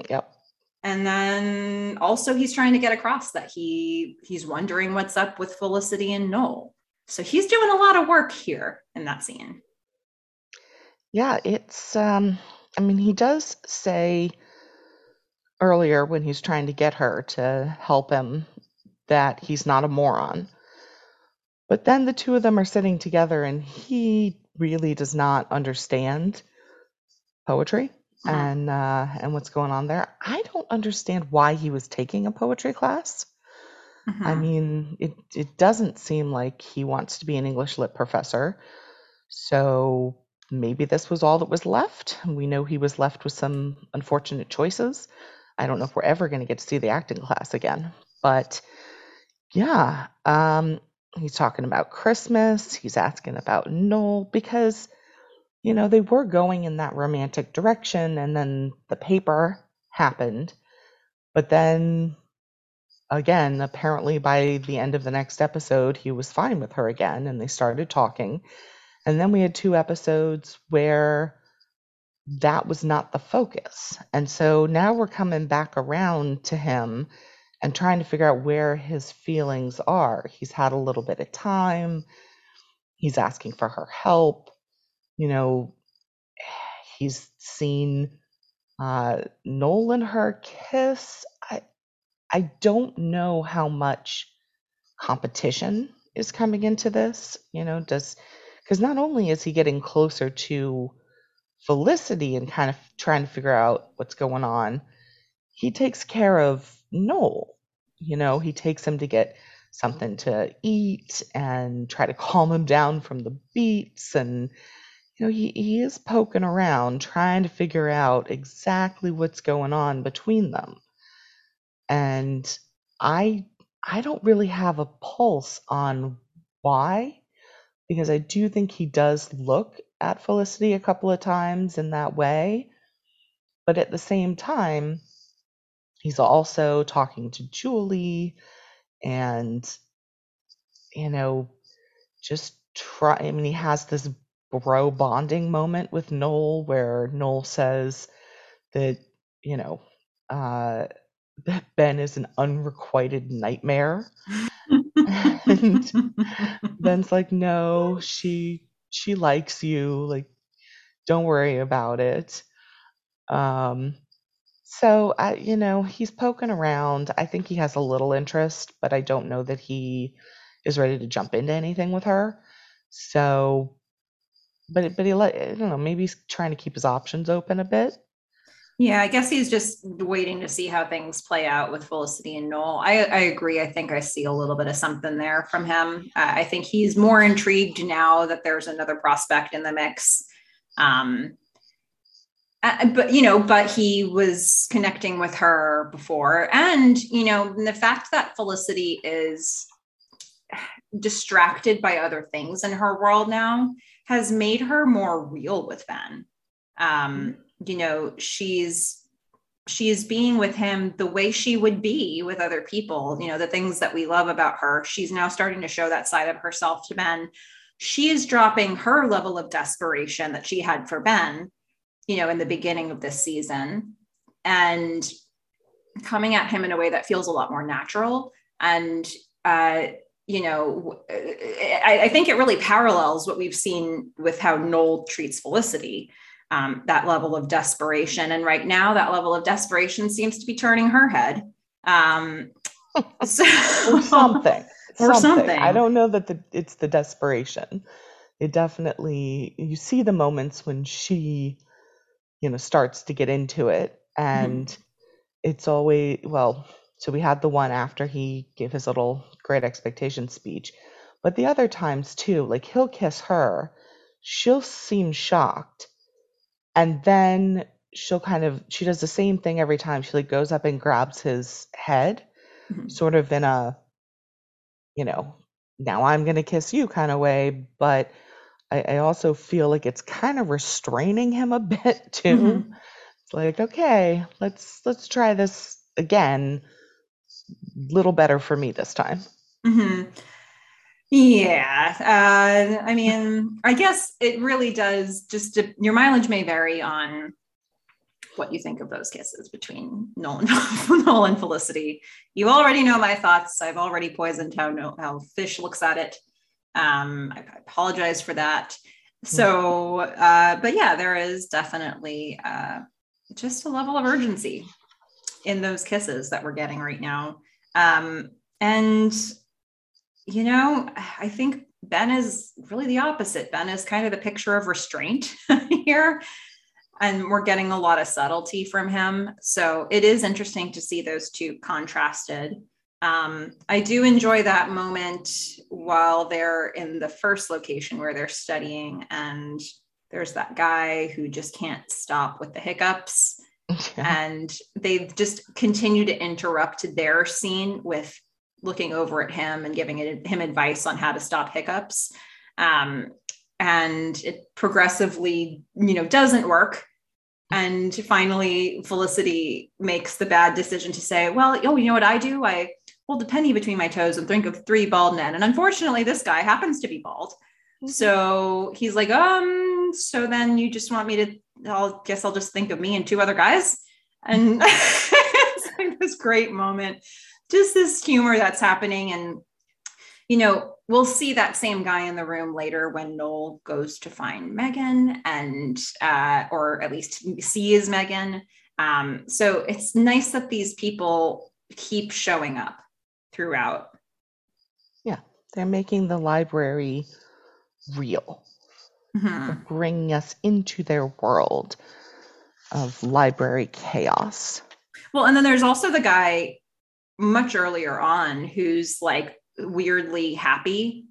Yep. And then also he's trying to get across that he he's wondering what's up with Felicity and Noel. So he's doing a lot of work here in that scene. Yeah, it's um I mean he does say earlier when he's trying to get her to help him that he's not a moron. But then the two of them are sitting together and he really does not understand poetry. And uh, and what's going on there. I don't understand why he was taking a poetry class. Uh-huh. I mean, it it doesn't seem like he wants to be an English lit professor. So maybe this was all that was left. We know he was left with some unfortunate choices. I don't know if we're ever going to get to see the acting class again. But yeah, um, he's talking about Christmas. He's asking about Noel because, you know, they were going in that romantic direction and then the paper happened. But then again, apparently by the end of the next episode, he was fine with her again and they started talking. And then we had two episodes where that was not the focus. And so now we're coming back around to him and trying to figure out where his feelings are. He's had a little bit of time. He's asking for her help. You know, he's seen uh, Noel and her kiss. I I don't know how much competition is coming into this. You know, does because not only is he getting closer to Felicity and kind of trying to figure out what's going on, he takes care of Noel. You know, he takes him to get something to eat and try to calm him down from the beets and you know he, he is poking around trying to figure out exactly what's going on between them and i i don't really have a pulse on why because i do think he does look at Felicity a couple of times in that way. But at the same time, he's also talking to Julie and, you know, just try. I mean, he has this bro bonding moment with Noel where Noel says that, you know, uh, that Ben is an unrequited nightmare. and Ben's like, no, she she likes you. Like don't worry about it. Um so i you know he's poking around. I think he has a little interest but i don't know that he is ready to jump into anything with her. So but but he let i don't know maybe he's trying to keep his options open a bit yeah, I guess he's just waiting to see how things play out with Felicity and Noel. I, I agree. I think I see a little bit of something there from him. Uh, I think he's more intrigued now that there's another prospect in the mix. Um, uh, but you know, but he was connecting with her before, and you know, the fact that Felicity is distracted by other things in her world now has made her more real with Ben. Um, you know, she's she is being with him the way she would be with other people. You know, the things that we love about her. She's now starting to show that side of herself to Ben. She is dropping her level of desperation that she had for Ben, you know, in the beginning of this season and coming at him in a way that feels a lot more natural. And, uh, you know, I, I think it really parallels what we've seen with how Noel treats Felicity um, that level of desperation. And right now, that level of desperation seems to be turning her head. Um, so, or something. Or something. something. I don't know that the, it's the desperation. It definitely, you see the moments when she, you know, starts to get into it. And mm-hmm. it's always, well, so we had the one after he gave his little great expectation speech. But the other times too, like he'll kiss her, she'll seem shocked and then she'll kind of she does the same thing every time she like goes up and grabs his head mm-hmm. sort of in a you know now i'm gonna kiss you kind of way but I, I, also feel like it's kind of restraining him a bit too mm-hmm. it's like okay let's let's try this again little better for me this time mm-hmm. Yeah. Uh, I mean, I guess it really does just, your mileage may vary on what you think of those kisses between Noel and, Noel and Felicity. You already know my thoughts. I've already poisoned how, how Fish looks at it. Um, I, I apologize for that. So, uh, but yeah, there is definitely uh, just a level of urgency in those kisses that we're getting right now. Um, and you know, I think Ben is really the opposite. Ben is kind of the picture of restraint here. And we're getting a lot of subtlety from him. So it is interesting to see those two contrasted. Um, I do enjoy that moment while they're in the first location where they're studying, and there's that guy who just can't stop with the hiccups. And they just continue to interrupt their scene with looking over at him and giving it, him advice on how to stop hiccups. Um, and it progressively, you know, doesn't work. And finally, Felicity makes the bad decision to say, well, oh, you know what I do? I hold a penny between my toes and think of three bald men. And unfortunately, this guy happens to be bald. Mm-hmm. So he's like, um, so then you just want me to, I'll guess I'll just think of me and two other guys. And it's like this great moment just this humor that's happening. And you know we'll see that same guy in the room later when noel goes to find meghan and uh, or at least sees meghan. Um, so it's nice that these people keep showing up throughout. Yeah they're making the library real mm-hmm. bringing us into their world of library chaos. Well and then there's also the guy much earlier on who's like weirdly happy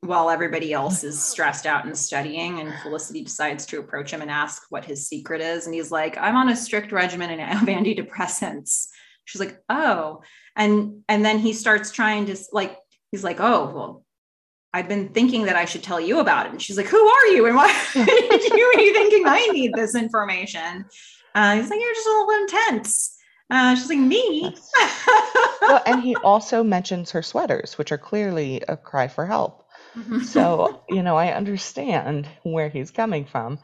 while everybody else is stressed out and studying and felicity decides to approach him and ask what his secret is and he's like i'm on a strict regimen of antidepressants. She's like oh. And and then he starts trying to like he's like oh well i've been thinking that i should tell you about it and she's like who are you and why are you thinking i need this information uh, he's like you're just a little intense uh, she's like, me? well, and he also mentions her sweaters, which are clearly a cry for help. Mm-hmm. so, you know, I understand where he's coming from.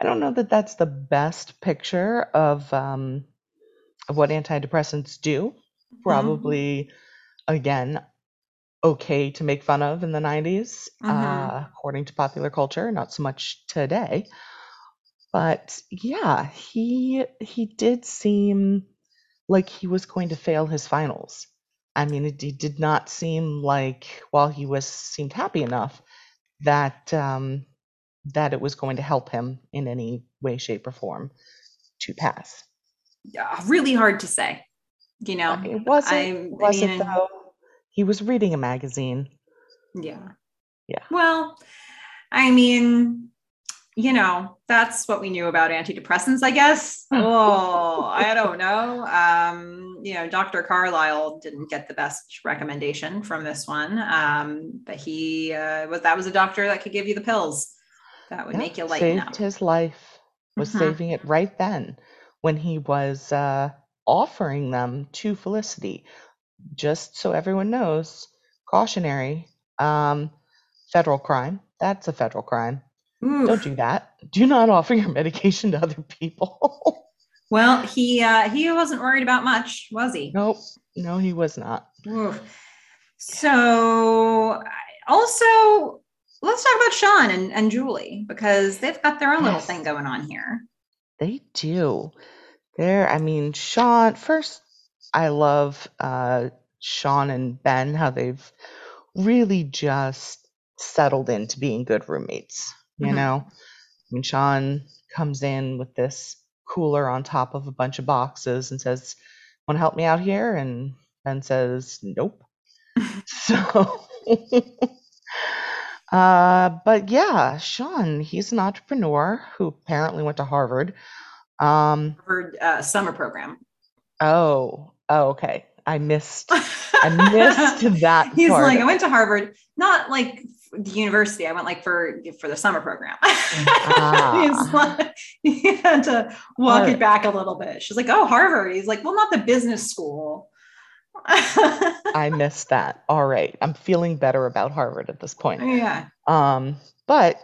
I don't know that that's the best picture of um, of what antidepressants do. Mm-hmm. Probably, mm-hmm. again, okay to make fun of in the 90s, mm-hmm. uh, according to popular culture, not so much today. But yeah, he he did seem like he was going to fail his finals. I mean, it, it did not seem like while he was seemed happy enough that um, that it was going to help him in any way, shape, or form to pass. Yeah, really hard to say. You know, it wasn't. I, was it though? He was reading a magazine. Yeah. Yeah. Well, I mean, you know, that's what we knew about antidepressants, I guess. oh, I don't know. Um, you know, Dr. Carlisle didn't get the best recommendation from this one. Um, but he uh, was that was a doctor that could give you the pills that would make you lighten saved up. his life, was Mhm. saving it right then when he was uh, offering them to Felicity. Just so everyone knows, cautionary, um, federal crime. That's a federal crime. Don't do that. Do not offer your medication to other people. Well, he uh, he wasn't worried about much, was he? nope. No, he was not. Oof. So also let's talk about Sean and, and Julie because they've got their own little thing going on here. They do. There, I mean, Sean, first, I love uh, Sean and Ben, how they've really just settled into being good roommates. You Mhm. know, I mean, Sean comes in with this cooler on top of a bunch of boxes and says, Want to help me out here? And Ben says, Nope. so, uh, but yeah, Sean, he's an entrepreneur who apparently went to Harvard. Um, Harvard uh, summer program. oh, oh, okay. I missed, I missed that He's part. like, I went to Harvard, not like the university. I went like for for the summer program. Ah. He's like, he had to walk Harvard. it back a little bit. She's like, oh, Harvard. He's like, well, not the business school. I missed that. All right. I'm feeling better about Harvard at this point. yeah. Um, but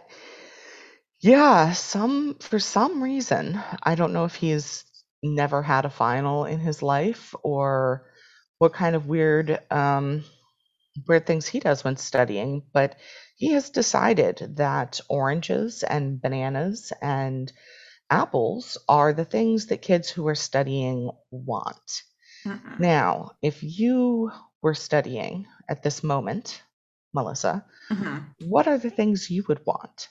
yeah, some for some reason, I don't know if he's never had a final in his life or what kind of weird um weird things he does when studying, but he has decided that oranges and bananas and apples are the things that kids who are studying want. Mm-mm. Now, if you were studying at this moment, Melissa, Mhm. what are the things you would want?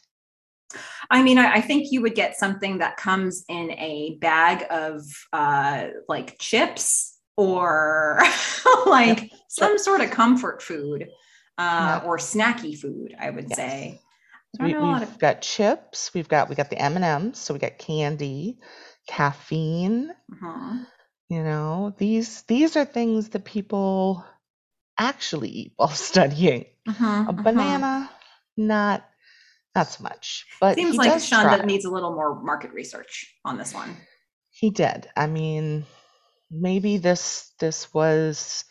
I mean, I, I think you would get something that comes in a bag of uh, like chips or like some sort of comfort food uh, Yeah. or snacky food. I would Yes. say. I We, know a lot we've of- got chips. We've got we got the M and M's. So we got candy, caffeine. Mhm. You know these these are things that people actually eat while studying. Mhm, A mhm. banana, not not so much. But Seems like Sean try. needs a little more market research on this one. He did. I mean, maybe this this was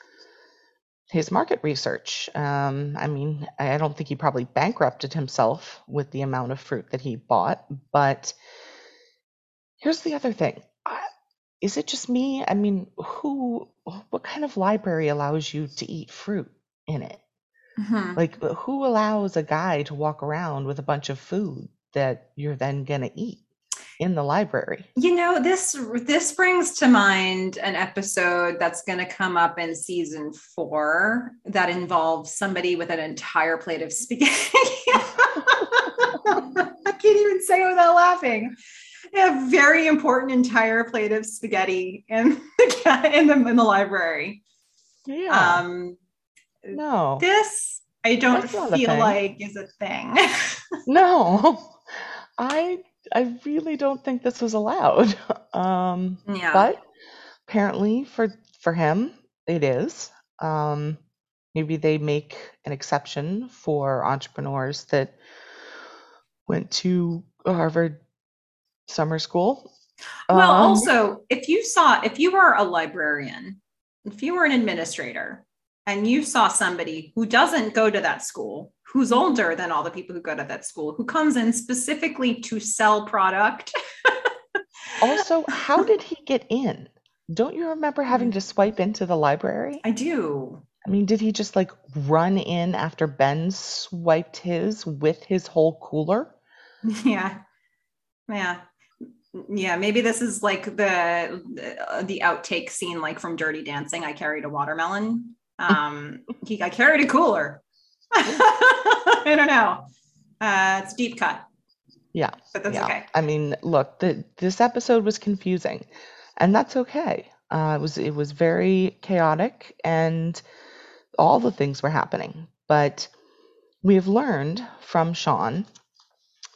his market research. Um, I mean, I I don't think he probably bankrupted himself with the amount of fruit that he bought. But here's the other thing: I- is it just me? I mean, who? What kind of library allows you to eat fruit in it? Mhm. Like, who allows a guy to walk around with a bunch of food that you're then gonna eat in the library? You know, this this brings to mind an episode that's going to come up in season four that involves somebody with an entire plate of spaghetti. I can't even say it without laughing. A very important entire plate of spaghetti in the in the, in the library. Yeah. Um, no. this I don't That's not a feel like is a thing. No, I I really don't think this was allowed. Um, yeah. but apparently for for him it is. Um, maybe they make an exception for entrepreneurs that went to Harvard summer school. Well, Um, also, if you saw, if you were a librarian, if you were an administrator, and you saw somebody who doesn't go to that school, who's older than all the people who go to that school, who comes in specifically to sell product, also, how did he get in? Don't you remember having to swipe into the library? I do. I mean, did he just like run in after Ben swiped his with his whole cooler? Yeah. Yeah. Yeah, maybe this is like the the, uh, the outtake scene, like from Dirty Dancing. I carried a watermelon. Um, he, I carried a cooler. I don't know. Uh, it's deep cut, Yeah. but that's yeah. okay. I mean, look, the, this episode was confusing, and that's okay. Uh, it was it was very chaotic, and all the things were happening. But we have learned from Sean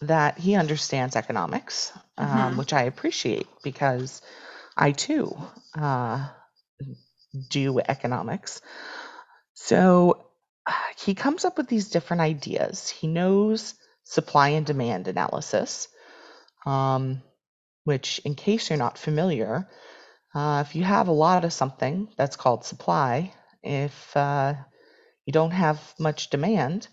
that he understands economics, um, Mhm. which I appreciate because I too uh, do economics. So he comes up with these different ideas. He knows supply and demand analysis, um, which, in case you're not familiar, uh, if you have a lot of something, that's called supply. If uh, you don't have much demand,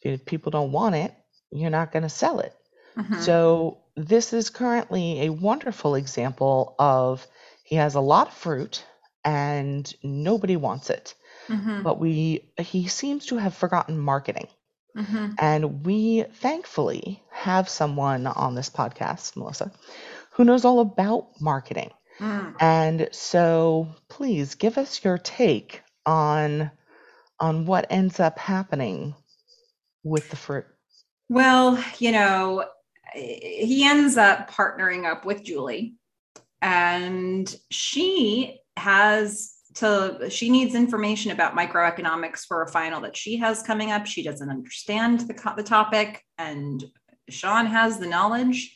if people don't want it, you're not going to sell it. Mhm. So this is currently a wonderful example of he has a lot of fruit and nobody wants it. Mhm. But we he seems to have forgotten marketing. Mhm. And we thankfully have someone on this podcast, Melissa, who knows all about marketing. Mm. And so please give us your take on on what ends up happening with the fruit. Well, you know, he ends up partnering up with Julie, and she has to, she needs information about microeconomics for a final that she has coming up. She doesn't understand the, the topic, and Sean has the knowledge.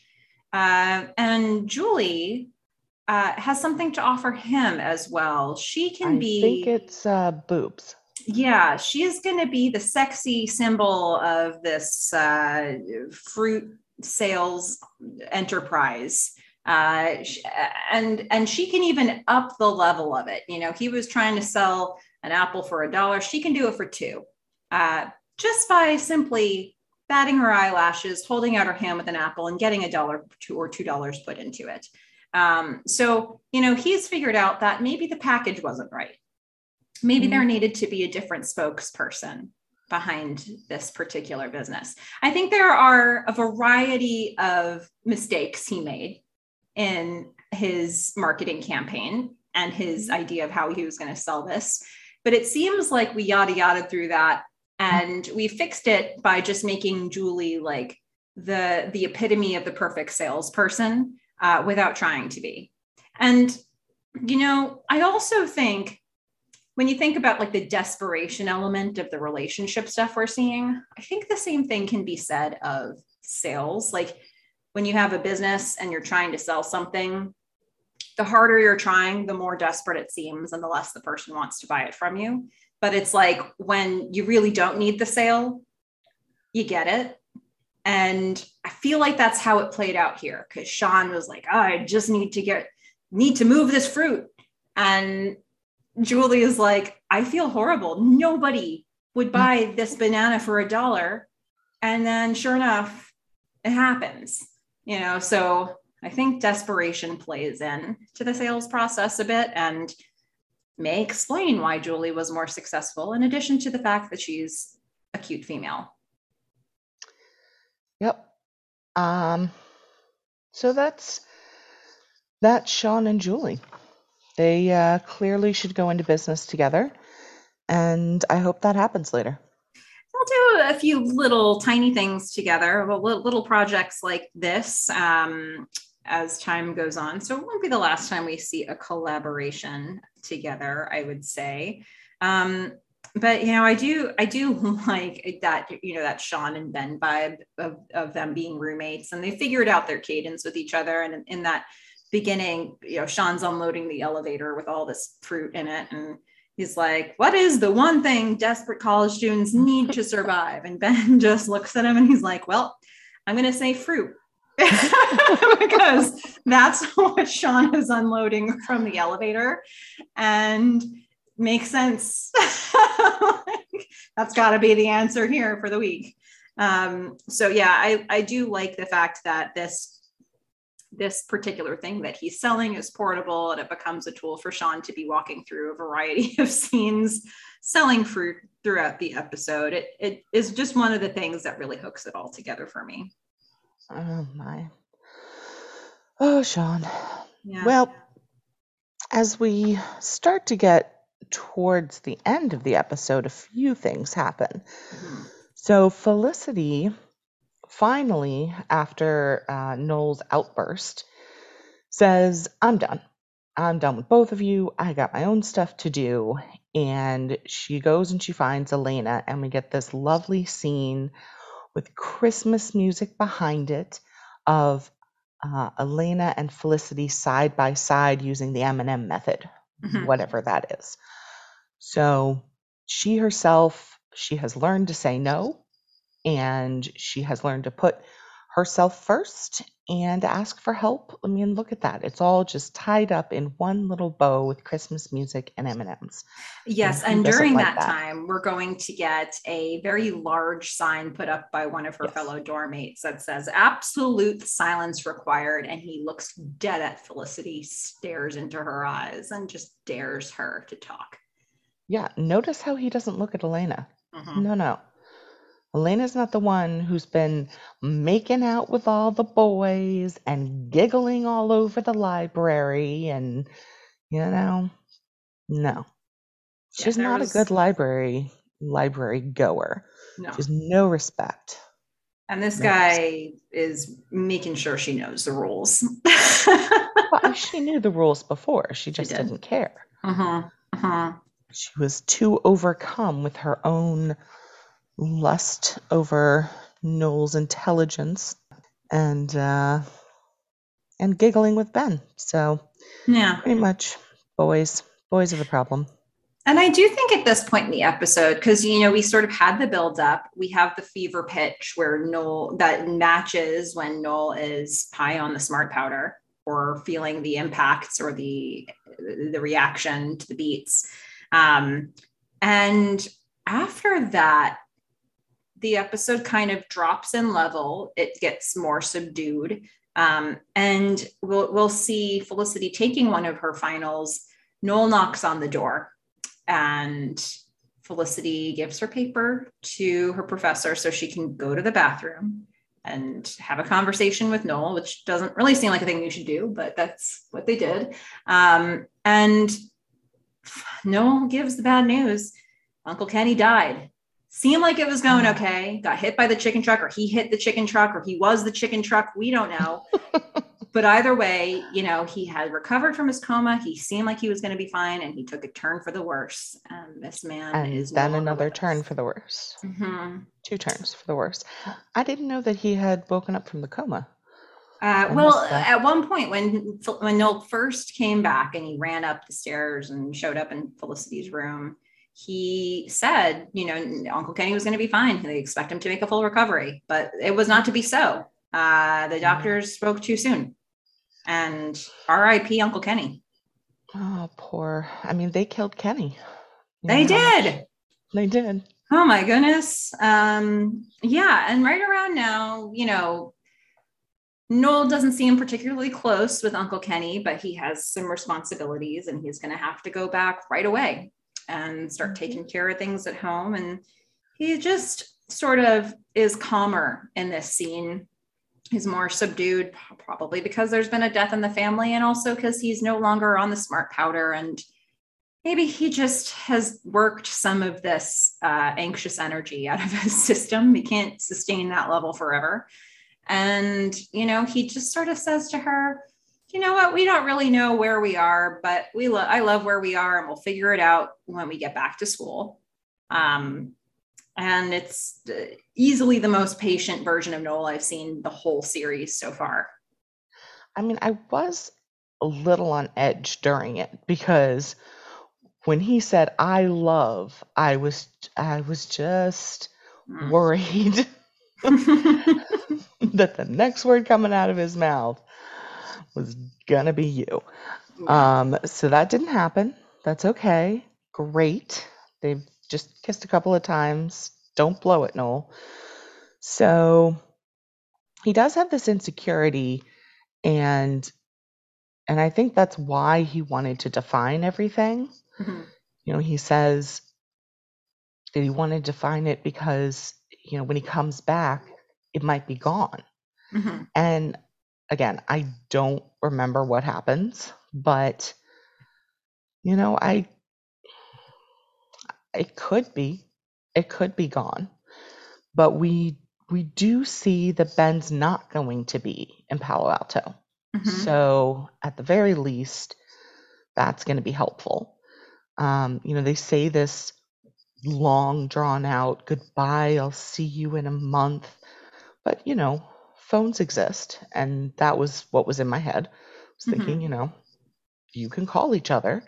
Uh, and Julie uh, has something to offer him as well. She can be, I be. think it's uh, boobs. Yeah, she is going to be the sexy symbol of this uh, fruit sales enterprise. Uh, and and she can even up the level of it. You know, he was trying to sell an apple for a dollar. She can do it for two, uh, just by simply batting her eyelashes, holding out her hand with an apple, and getting a dollar two or two dollars put into it. Um, so you know, he's figured out that maybe the package wasn't right maybe there needed to be a different spokesperson behind this particular business. I think there are a variety of mistakes he made in his marketing campaign and his idea of how he was going to sell this. But it seems like we yada yada through that and we fixed it by just making Julie like the the epitome of the perfect salesperson uh, without trying to be. And you know, I also think when you think about like the desperation element of the relationship stuff we're seeing, I think the same thing can be said of sales. Like when you have a business and you're trying to sell something, the harder you're trying, the more desperate it seems and the less the person wants to buy it from you. But it's like when you really don't need the sale, you get it. And I feel like that's how it played out here because Sean was like, oh, I just need to get, need to move this fruit. And Julie is like, I feel horrible. Nobody would buy this banana for a dollar. And then sure enough, it happens. You know, so I think desperation plays in to the sales process a bit and may explain why Julie was more successful, in addition to the fact that she's a cute female. Yep. Um, so that's that's Sean and Julie. They uh, clearly should go into business together, and I hope that happens later. We'll do a few little tiny things together, little, projects like this um, as time goes on. So it won't be the last time we see a collaboration together, I would say. Um, but you know, I do, I do like that, you know, that Sean and Ben vibe of, of them being roommates, and they figured out their cadence with each other, and in that beginning, you know, Sean's unloading the elevator with all this fruit in it. And he's like, What is the one thing desperate college students need to survive? And Ben just looks at him and he's like, Well, I'm going to say fruit. because that's what Sean is unloading from the elevator and makes sense. like, that's got to be the answer here for the week. Um, so yeah, I, I do like the fact that this this particular thing that he's selling is portable and it becomes a tool for Sean to be walking through a variety of scenes selling fruit throughout the episode. It, it is just one of the things that really hooks it all together for me. Oh my. Oh, Sean. Yeah. Well, as we start to get towards the end of the episode, a few things happen. Mhm. So Felicity finally, after uh, Noel's outburst, says, I'm done. I'm done with both of you. I got my own stuff to do. And she goes and she finds Elena, and we get this lovely scene with Christmas music behind it of uh, Elena and Felicity side by side using the M&M method, Mhm. whatever that is. So she herself, she has learned to say no, and she has learned to put herself first and ask for help. I mean, look at that. It's all just tied up in one little bow with Christmas music and M&Ms. Yes, who and during like that, that? time, we're going to get a very large sign put up by one of her Yes. fellow dorm mates that says absolute silence required. And he looks dead at Felicity, stares into her eyes, and just dares her to talk. Yeah, notice how he doesn't look at Elena. Mhm. No, no. Elena's not the one who's been making out with all the boys and giggling all over the library and, you know, no. Yeah, She's there not was- a good library library goer. No. She has no respect. And this No. guy is making sure she knows the rules. Well, she knew the rules before. She just did. didn't care. Mhm, mhm. She was too overcome with her own lust over Noel's intelligence and uh, and giggling with Ben. So Yeah. pretty much boys boys are the problem. And I do think at this point in the episode, because you know, we sort of had the build up, we have the fever pitch where Noel that matches when Noel is high on the smart powder or feeling the impacts or the the reaction to the beets. Um, and after that, the episode kind of drops in level. It gets more subdued. Um, and we'll we'll see Felicity taking one of her finals. Noel knocks on the door and Felicity gives her paper to her professor so she can go to the bathroom and have a conversation with Noel, which doesn't really seem like a thing you should do, but that's what they did. Um, and Noel gives the bad news Uncle Kenny died. Seemed like it was going okay, got hit by the chicken truck, or he hit the chicken truck, or he was the chicken truck. We don't know. but either way, you know, he had recovered from his coma. He seemed like he was going to be fine, and he took a turn for the worse. And this man And is then another turn for the worse. hmm Two turns for the worse. I didn't know that he had woken up from the coma. Uh, well, at one point when when Noel first came back and he ran up the stairs and showed up in Felicity's room, he said, you know, Uncle Kenny was going to be fine. They expect him to make a full recovery, but it was not to be so. Uh, the doctors spoke too soon, and R.I.P. Uncle Kenny. Oh, poor. I mean, they killed Kenny. You They much- did. They did. Oh my goodness. Um, yeah, and right around now, you know, Noel doesn't seem particularly close with Uncle Kenny, but he has some responsibilities and he's going to have to go back right away and start Mhm. taking care of things at home. And he just sort of is calmer in this scene. He's more subdued, probably because there's been a death in the family and also because he's no longer on the smart powder and maybe he just has worked some of this uh, anxious energy out of his system. He can't sustain that level forever. And, you know, he just sort of says to her, you know what, we don't really know where we are, but we lo- I love where we are and we'll figure it out when we get back to school. Um, and it's easily the most patient version of Noel I've seen the whole series so far. I mean, I was a little on edge during it because when he said "I love," I was I was just Mm. worried that the next word coming out of his mouth was gonna be you. Um, so that didn't happen. That's okay. Great. They've just kissed a couple of times. Don't blow it, Noel. So he does have this insecurity and and I think that's why he wanted to define everything. Mhm. You know, he says that he wanted to define it because, you know, when he comes back, it might be gone. Mhm. And again, I don't remember what happens, but you know, I it could be it could be gone. But we we do see that Ben's not going to be in Palo Alto. Mhm. So at the very least, that's going to be helpful. Um, you know, they say this long drawn out goodbye, I'll see you in a month. But, you know, phones exist. And that was what was in my head. I was thinking, Mhm. you know, you can call each other.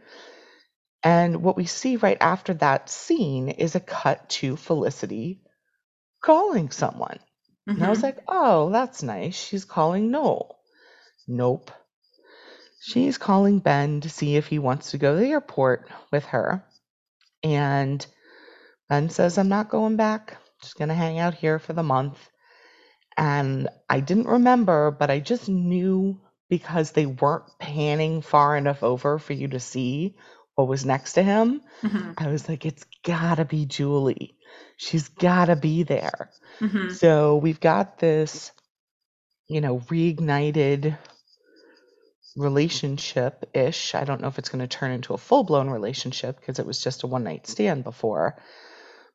And what we see right after that scene is a cut to Felicity calling someone. And I was Mhm. like, oh, that's nice. She's calling Noel. Nope. She's calling Ben to see if he wants to go to the airport with her. And Ben says, I'm not going back. Just going to hang out here for the month. And I didn't remember, but I just knew because they weren't panning far enough over for you to see what was next to him. Mhm. I was like, it's gotta be Julie. She's gotta be there. Mhm. So we've got this, you know, reignited relationship ish. I don't know if it's going to turn into a full blown relationship because it was just a one night stand before.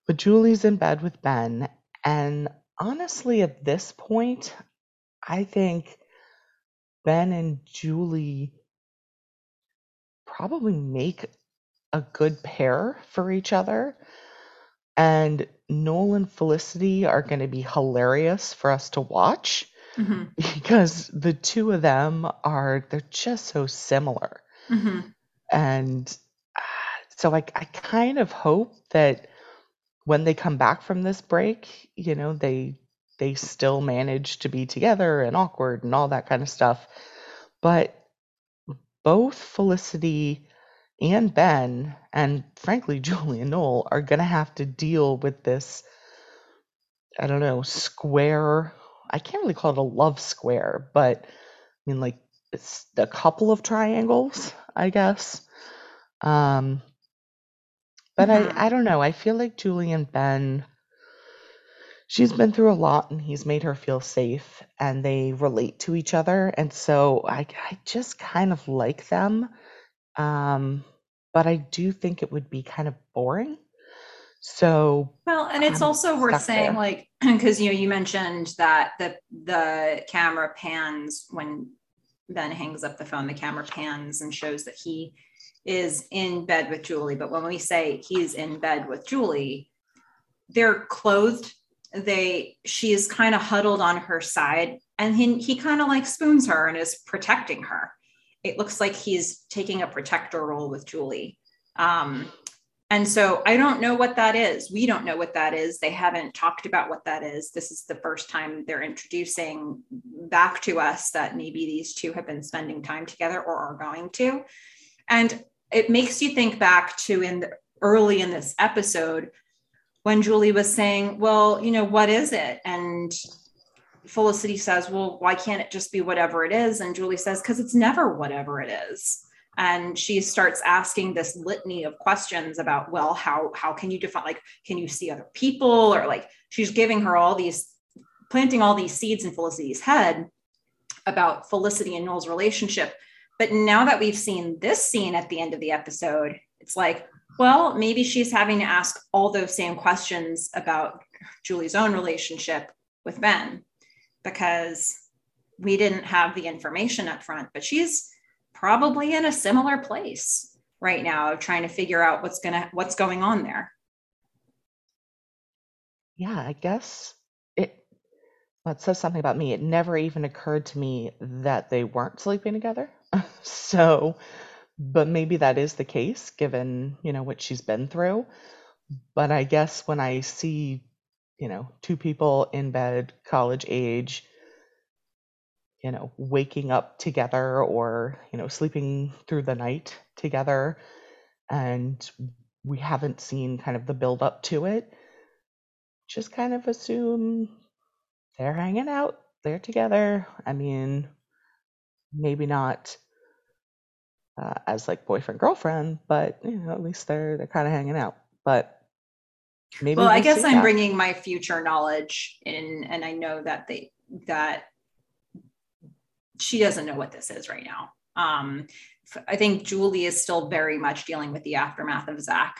But Julie's in bed with Ben. And honestly, at this point, I think Ben and Julie probably make a good pair for each other. And Noel and Felicity are going to be hilarious for us to watch Mhm. because the two of them are, they're just so similar. Mhm. And uh, so I, I kind of hope that when they come back from this break, you know, they they still manage to be together and awkward and all that kind of stuff. But both Felicity and Ben, and frankly, Julie and Noel, are going to have to deal with this, I don't know, square. I can't really call it a love square, but I mean, like, it's a couple of triangles, I guess. Um, but. I, I don't know. I feel like Julie and Ben, she's been through a lot and he's made her feel safe and they relate to each other. And so I, I just kind of like them. Um, but I do think it would be kind of boring. So Well, and it's I'm also worth saying, there. like, because you know, you mentioned that the the camera pans when Ben hangs up the phone, the camera pans and shows that he is in bed with Julie. But when we say he's in bed with Julie, they're clothed. They she is kind of huddled on her side, and he he kind of like spoons her and is protecting her. It looks like he's taking a protector role with Julie. Um, and so I don't know what that is. We don't know what that is. They haven't talked about what that is. This is the first time they're introducing back to us that maybe these two have been spending time together or are going to. And it makes you think back to in the early in this episode when Julie was saying, Well, you know, what is it? And Felicity says, Well, why can't it just be whatever it is? And Julie says, Because it's never whatever it is and she starts asking this litany of questions about well how how can you define like can you see other people or like she's giving her all these planting all these seeds in felicity's head about felicity and noel's relationship but now that we've seen this scene at the end of the episode it's like well maybe she's having to ask all those same questions about julie's own relationship with ben because we didn't have the information up front but she's probably in a similar place right now of trying to figure out what's gonna what's going on there Yeah, I guess it well, it says something about me. It never even occurred to me that they weren't sleeping together. So, but maybe that is the case given, you know, what she's been through. But I guess when I see, you know, two people in bed, college age, you know, waking up together or, you know, sleeping through the night together, and we haven't seen kind of the build up to it, just kind of assume they're hanging out, they're together. I mean, maybe not uh, as like boyfriend girlfriend, but you know, at least they're they're kind of hanging out. But maybe well i we'll guess i'm that. bringing my future knowledge in and i know that they that she doesn't know what this is right now um i think julie is still very much dealing with the aftermath of zach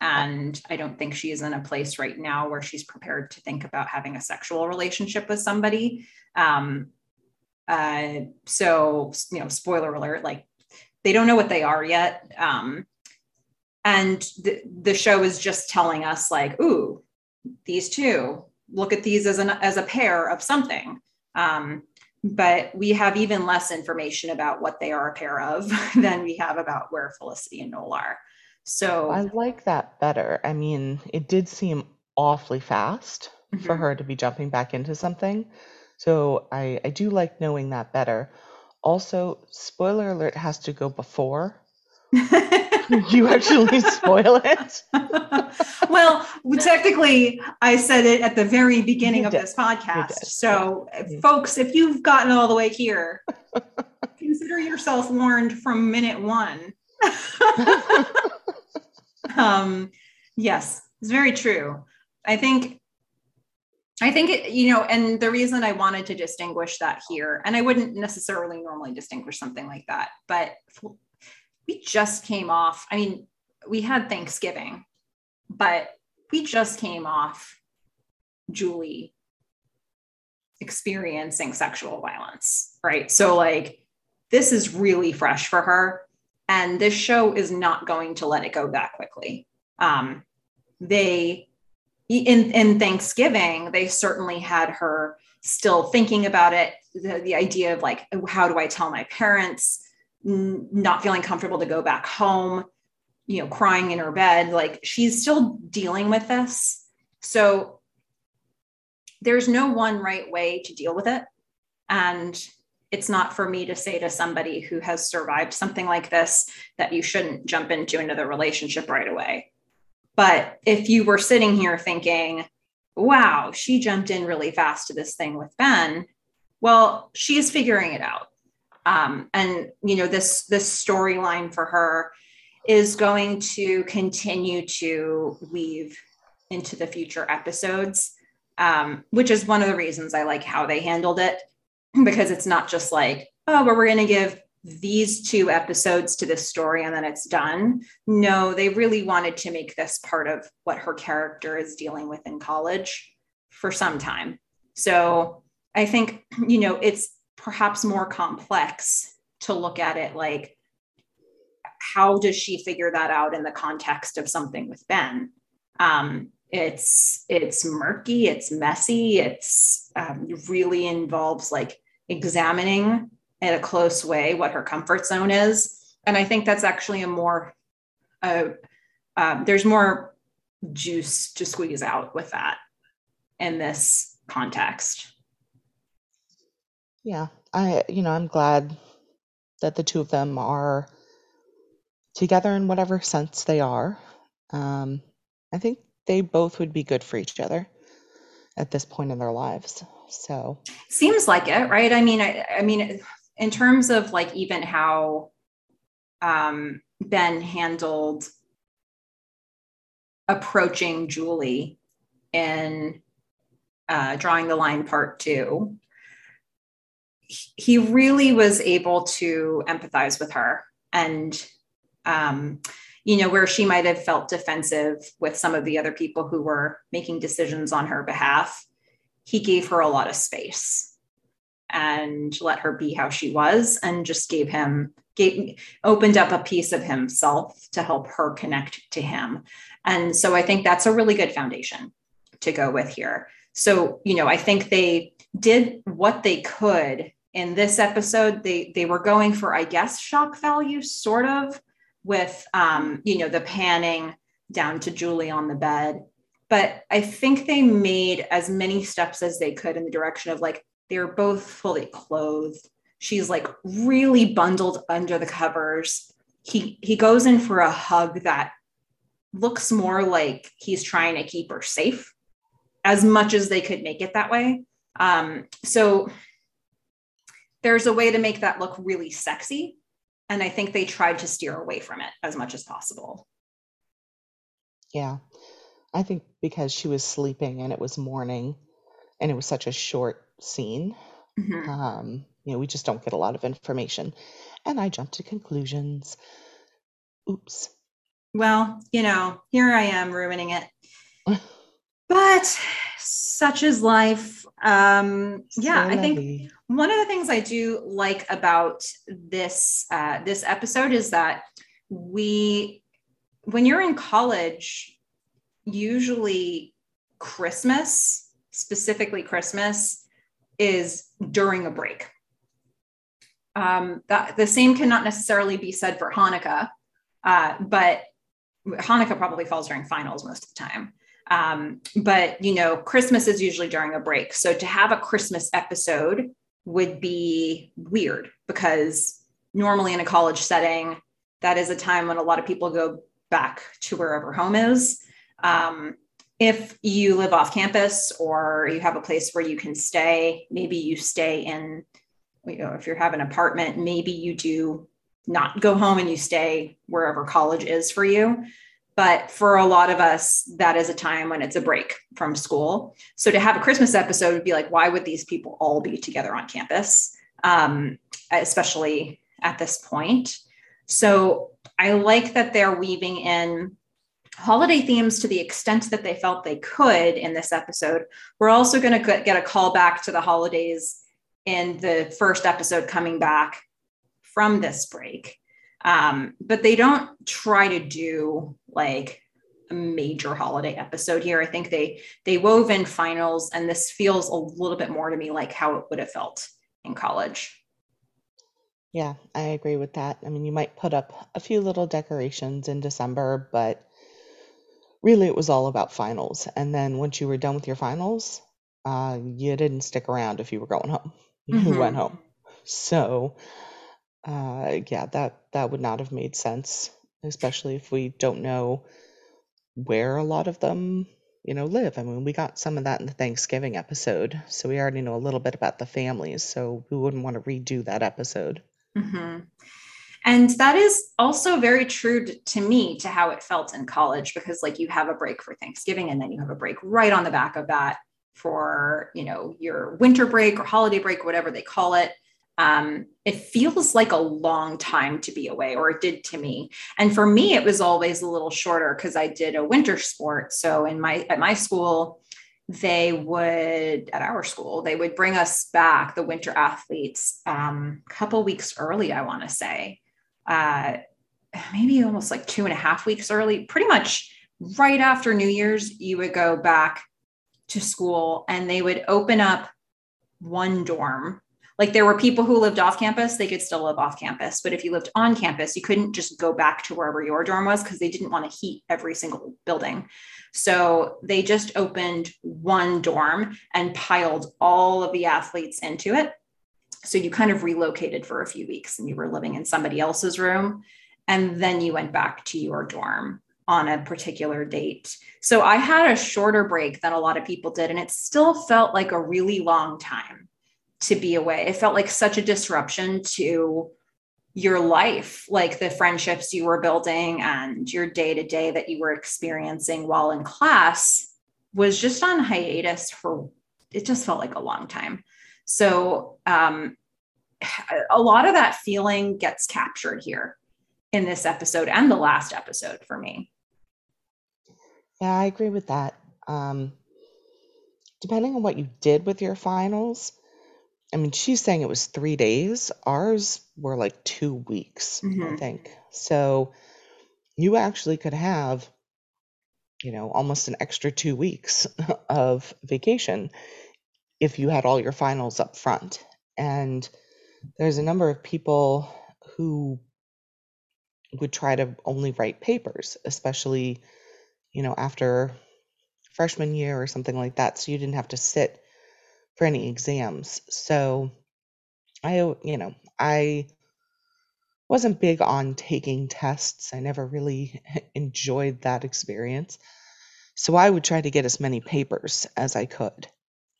and i don't think she is in a place right now where she's prepared to think about having a sexual relationship with somebody um uh so you know spoiler alert like they don't know what they are yet um and the, the show is just telling us like ooh these two look at these as an as a pair of something um, but we have even less information about what they are a pair of than we have about where felicity and noel are so I like that better. I mean, it did seem awfully fast for Mhm. her to be jumping back into something. So I, I do like knowing that better. Also, spoiler alert has to go before you actually spoil it. well, technically, I said it at the very beginning of this podcast. So, yeah. Mhm. folks, if you've gotten all the way here, consider yourself warned from minute one. um, yes, it's very true. I think. I think it, you know, and the reason I wanted to distinguish that here, and I wouldn't necessarily normally distinguish something like that, but we just came off. I mean, we had Thanksgiving, but we just came off Julie experiencing sexual violence, right? So, like, this is really fresh for her. And this show is not going to let it go that quickly. Um, they, in, in Thanksgiving, they certainly had her still thinking about it. The, the idea of like, oh, how do I tell my parents? N- Not feeling comfortable to go back home, you know, crying in her bed. Like, she's still dealing with this. So, there's no one right way to deal with it. And it's not for me to say to somebody who has survived something like this that you shouldn't jump into another relationship right away. But if you were sitting here thinking, wow, she jumped in really fast to this thing with Ben, well, she's figuring it out. Um, and you know, this this storyline for her is going to continue to weave into the future episodes, um, which is one of the reasons I like how they handled it because it's not just like, oh, but we're going to give these two episodes to this story and then it's done. No, they really wanted to make this part of what her character is dealing with in college for some time. So I think, you know, it's perhaps more complex to look at it like, how does she figure that out in the context of something with Ben? Um, it's it's murky, it's messy, it's um, really involves like examining in a close way what her comfort zone is and i think that's actually a more uh, um, there's more juice to squeeze out with that in this context Yeah, I, you know, I'm glad that the two of them are together in whatever sense they are. Um, I think they both would be good for each other at this point in their lives. So, seems like it right i mean i, I mean in terms of like even how um, ben handled approaching julie in uh, drawing the line part two he really was able to empathize with her and um, you know where she might have felt defensive with some of the other people who were making decisions on her behalf he gave her a lot of space and let her be how she was and just gave him gave opened up a piece of himself to help her connect to him. And so i think that's a really good foundation to go with here. So you know i think they did what they could in this episode. They they were going for i guess shock value sort of with um you know the panning down to julie on the bed. But I think they made as many steps as they could in the direction of like they're both fully clothed. She's like really bundled under the covers. He he goes in for a hug that looks more like he's trying to keep her safe as much as they could make it that way. Um, so there's a way to make that look really sexy. And I think they tried to steer away from it as much as possible. yeah, I think because she was sleeping and it was morning and it was such a short scene, Mhm. um, you know, we just don't get a lot of information. And I jumped to conclusions. Oops. Well, you know, here I am ruining it. but such is life. Um, yeah, C'est I think one of the things I do like about this uh, this episode is that we when you're in college, usually Christmas, specifically Christmas, is during a break. Um, that the same cannot necessarily be said for Hanukkah, uh, but Hanukkah probably falls during finals most of the time. Um, but you know, Christmas is usually during a break. So to have a Christmas episode would be weird because normally in a college setting, that is a time when a lot of people go back to wherever home is. Um, if you live off campus or you have a place where you can stay, maybe you stay in, you know, if you have an apartment, maybe you do not go home and you stay wherever college is for you. But for a lot of us, that is a time when it's a break from school. So to have a Christmas episode would be like, why would these people all be together on campus, um, especially at this point? So I like that they're weaving in holiday themes to the extent that they felt they could in this episode. We're also going to get a call back to the holidays in the first episode coming back from this break. Um, but they don't try to do like a major holiday episode here. I think they they wove in finals, and this feels a little bit more to me like how it would have felt in college. Yeah, I agree with that. I mean, you might put up a few little decorations in December, but really it was all about finals. And then once you were done with your finals, uh, you didn't stick around if you were going home. You mm-hmm. went home. So, uh, yeah, that that would not have made sense, especially if we don't know where a lot of them, you know, live. I mean, we got some of that in the Thanksgiving episode, so we already know a little bit about the families. So we wouldn't want to redo that episode. Mm-hmm. And that is also very true to, me to how it felt in college because like you have a break for Thanksgiving and then you have a break right on the back of that for, you know, your winter break or holiday break, whatever they call it. Um, it feels like a long time to be away, or it did to me. And for me, it was always a little shorter because I did a winter sport. So in my at my school, they would at our school they would bring us back the winter athletes um, a couple weeks early i want to say uh, maybe almost like two and a half weeks early pretty much right after new year's you would go back to school and they would open up one dorm like there were people who lived off campus they could still live off campus but if you lived on campus you couldn't just go back to wherever your dorm was because they didn't want to heat every single building so they just opened one dorm and piled all of the athletes into it. So you kind of relocated for a few weeks and you were living in somebody else's room. And then you went back to your dorm on a particular date. So I had a shorter break than a lot of people did. And it still felt like a really long time to be away. It felt like such a disruption to your life, like the friendships you were building and your day to day that you were experiencing while in class was just on hiatus for it just felt like a long time. So, um, a lot of that feeling gets captured here in this episode and the last episode for me. Yeah, I agree with that. Um, depending on what you did with your finals, I mean, she's saying it was three days. Ours were like two weeks, I hmm think. So you actually could have, you know, almost an extra two weeks of vacation if you had all your finals up front. And there's a number of people who would try to only write papers, especially, you know, after freshman year or something like that. So you didn't have to sit for any exams. So I, you know, I wasn't big on taking tests. I never really enjoyed that experience. So I would try to get as many papers as I could.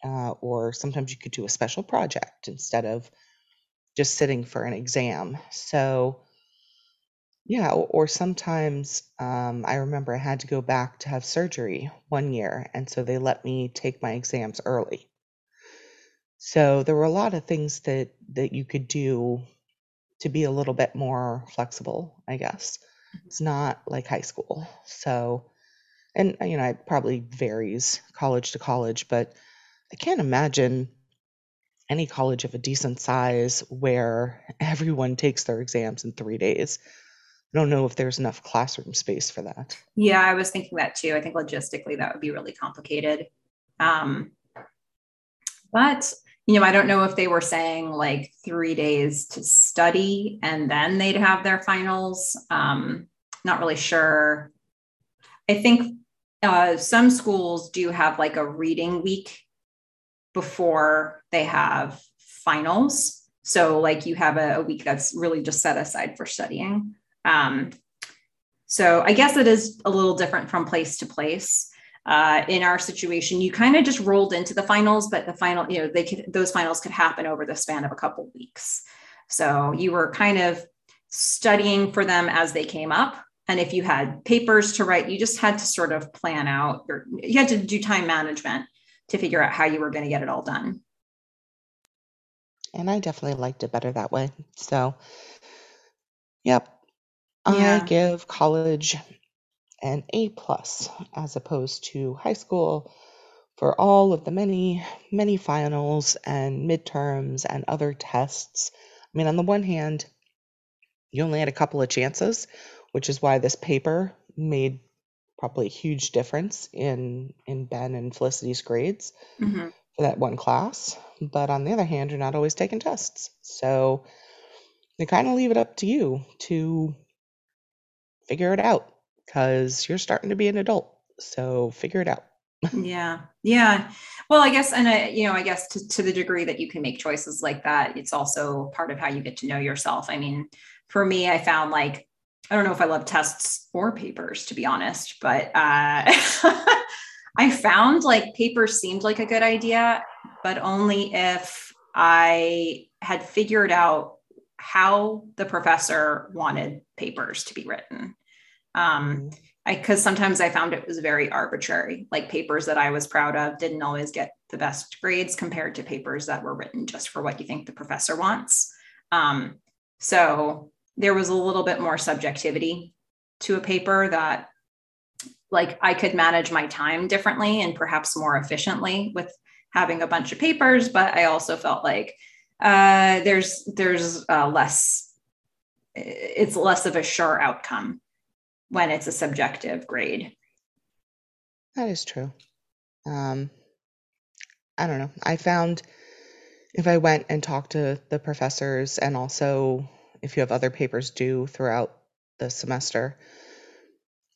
Uh, or sometimes you could do a special project instead of just sitting for an exam. So, yeah, or, sometimes um, I remember I had to go back to have surgery one year, and so they let me take my exams early. So there were a lot of things that that you could do to be a little bit more flexible, I guess. Mm-hmm. It's not like high school. So and uh, you know, it probably varies college to college, but I can't imagine any college of a decent size where everyone takes their exams in 3 days. I don't know if there's enough classroom space for that. Yeah, I was thinking that too. I think logistically that would be really complicated. Um, but you know, I don't know if they were saying like three days to study and then they'd have their finals. Um, not really sure. I think uh, some schools do have like a reading week before they have finals. So, like, you have a, a week that's really just set aside for studying. Um, so, I guess it is a little different from place to place. Uh, in our situation, you kind of just rolled into the finals, but the final, you know, they could those finals could happen over the span of a couple weeks. So you were kind of studying for them as they came up. And if you had papers to write, you just had to sort of plan out your, you had to do time management to figure out how you were going to get it all done. And I definitely liked it better that way. So, yep. I give college an A plus as opposed to high school for all of the many, many finals and midterms and other tests. I mean, on the one hand, you only had a couple of chances, which is why this paper made probably a huge difference in in Ben and Felicity's grades hmm for that one class. But on the other hand, you're not always taking tests. So they kind of leave it up to you to figure it out because you're starting to be an adult. So figure it out. Yeah. Yeah. Well, I guess, and I, you know, I guess to, to the degree that you can make choices like that, it's also part of how you get to know yourself. I mean, for me, I found like, I don't know if I love tests or papers, to be honest, but uh, I found like papers seemed like a good idea, but only if I had figured out how the professor wanted papers to be written. Um, I because sometimes I found it was very arbitrary. Like papers that I was proud of didn't always get the best grades compared to papers that were written just for what you think the professor wants. Um, so there was a little bit more subjectivity to a paper that like I could manage my time differently and perhaps more efficiently with having a bunch of papers, but I also felt like uh, there's there's uh, less it's less of a sure outcome when it's a subjective grade. That is true. Um, I don't know. I found if I went and talked to the professors and also if you have other papers due throughout the semester,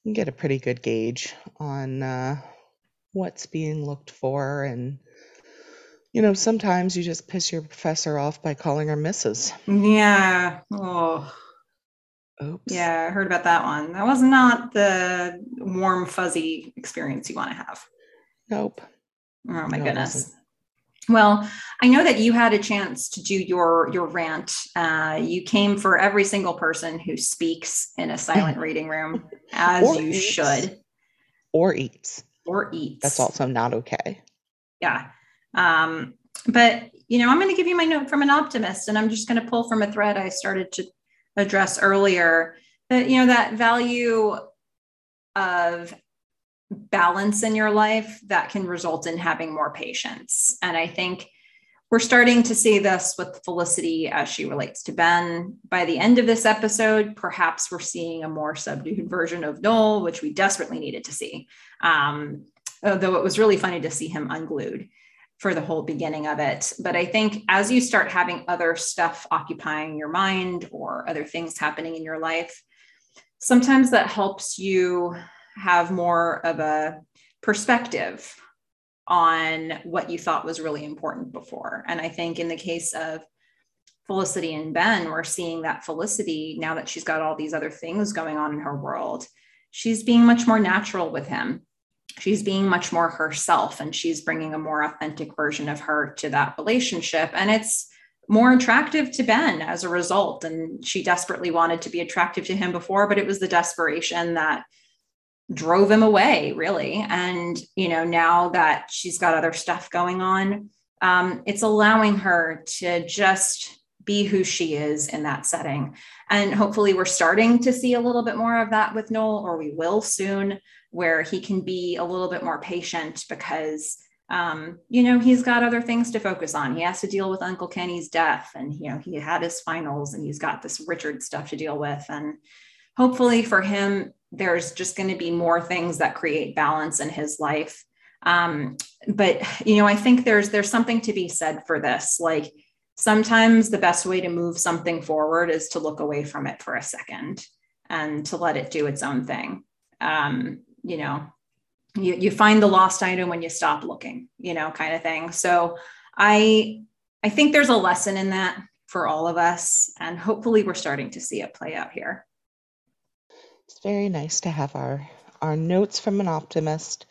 you can get a pretty good gauge on uh, what's being looked for. And, you know, sometimes you just piss your professor off by calling her Mrs. Yeah. Oh, Oops. yeah. I heard about that one. That was not the warm, fuzzy experience you want to have. Nope. Oh my No, goodness. Well, I know that you had a chance to do your your rant. Uh, you came for every single person who speaks in a silent reading room, as Or you eats. should, Or eats. or eats. That's also not okay. yeah. Um, but you know, I'm going to give you my note from an optimist, and I'm just going to pull from a thread I started to address earlier. That you know that value of balance in your life that can result in having more patience, and I think we're starting to see this with Felicity as she relates to Ben. By the end of this episode, perhaps we're seeing a more subdued version of Noel, which we desperately needed to see. Um, although it was really funny to see him unglued for the whole beginning of it. But I think as you start having other stuff occupying your mind or other things happening in your life, sometimes that helps you have more of a perspective on what you thought was really important before. And I think in the case of Felicity and Ben, we're seeing that Felicity, now that she's got all these other things going on in her world, she's being much more natural with him she's being much more herself and she's bringing a more authentic version of her to that relationship and it's more attractive to Ben as a result and she desperately wanted to be attractive to him before but it was the desperation that drove him away really. And you know now that she's got other stuff going on um, it's allowing her to just be who she is in that setting. And hopefully we're starting to see a little bit more of that with Noel or we will soon where he can be a little bit more patient because um, you know he's got other things to focus on. He has to deal with uncle kenny's death and you know he had his finals and he's got this richard stuff to deal with. And hopefully for him, there's just going to be more things that create balance in his life. Um, but you know, I think there's there's something to be said for this. Like sometimes the best way to move something forward is to look away from it for a second and to let it do its own thing. Um, you know, you, you find the lost item when you stop looking, you know, kind of thing. So I I think there's a lesson in that for all of us. And hopefully we're starting to see it play out here. Very nice to have our our notes from an optimist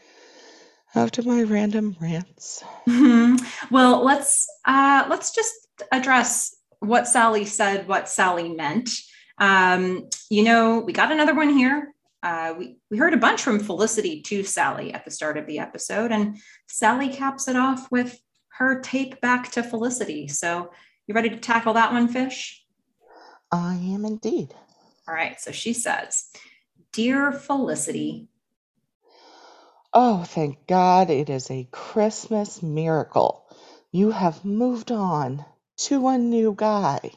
after my random rants. Mm-hmm. Well, let's uh, let's just address what Sally said, what Sally meant. Um, you know, we got another one here. Uh, we, we heard a bunch from Felicity to Sally at the start of the episode, and Sally caps it off with her tape back to Felicity. So, you ready to tackle that one, Fish? I am indeed. All right. So she says, Dear Felicity, Oh, thank God it is a Christmas miracle. You have moved on to a new guy.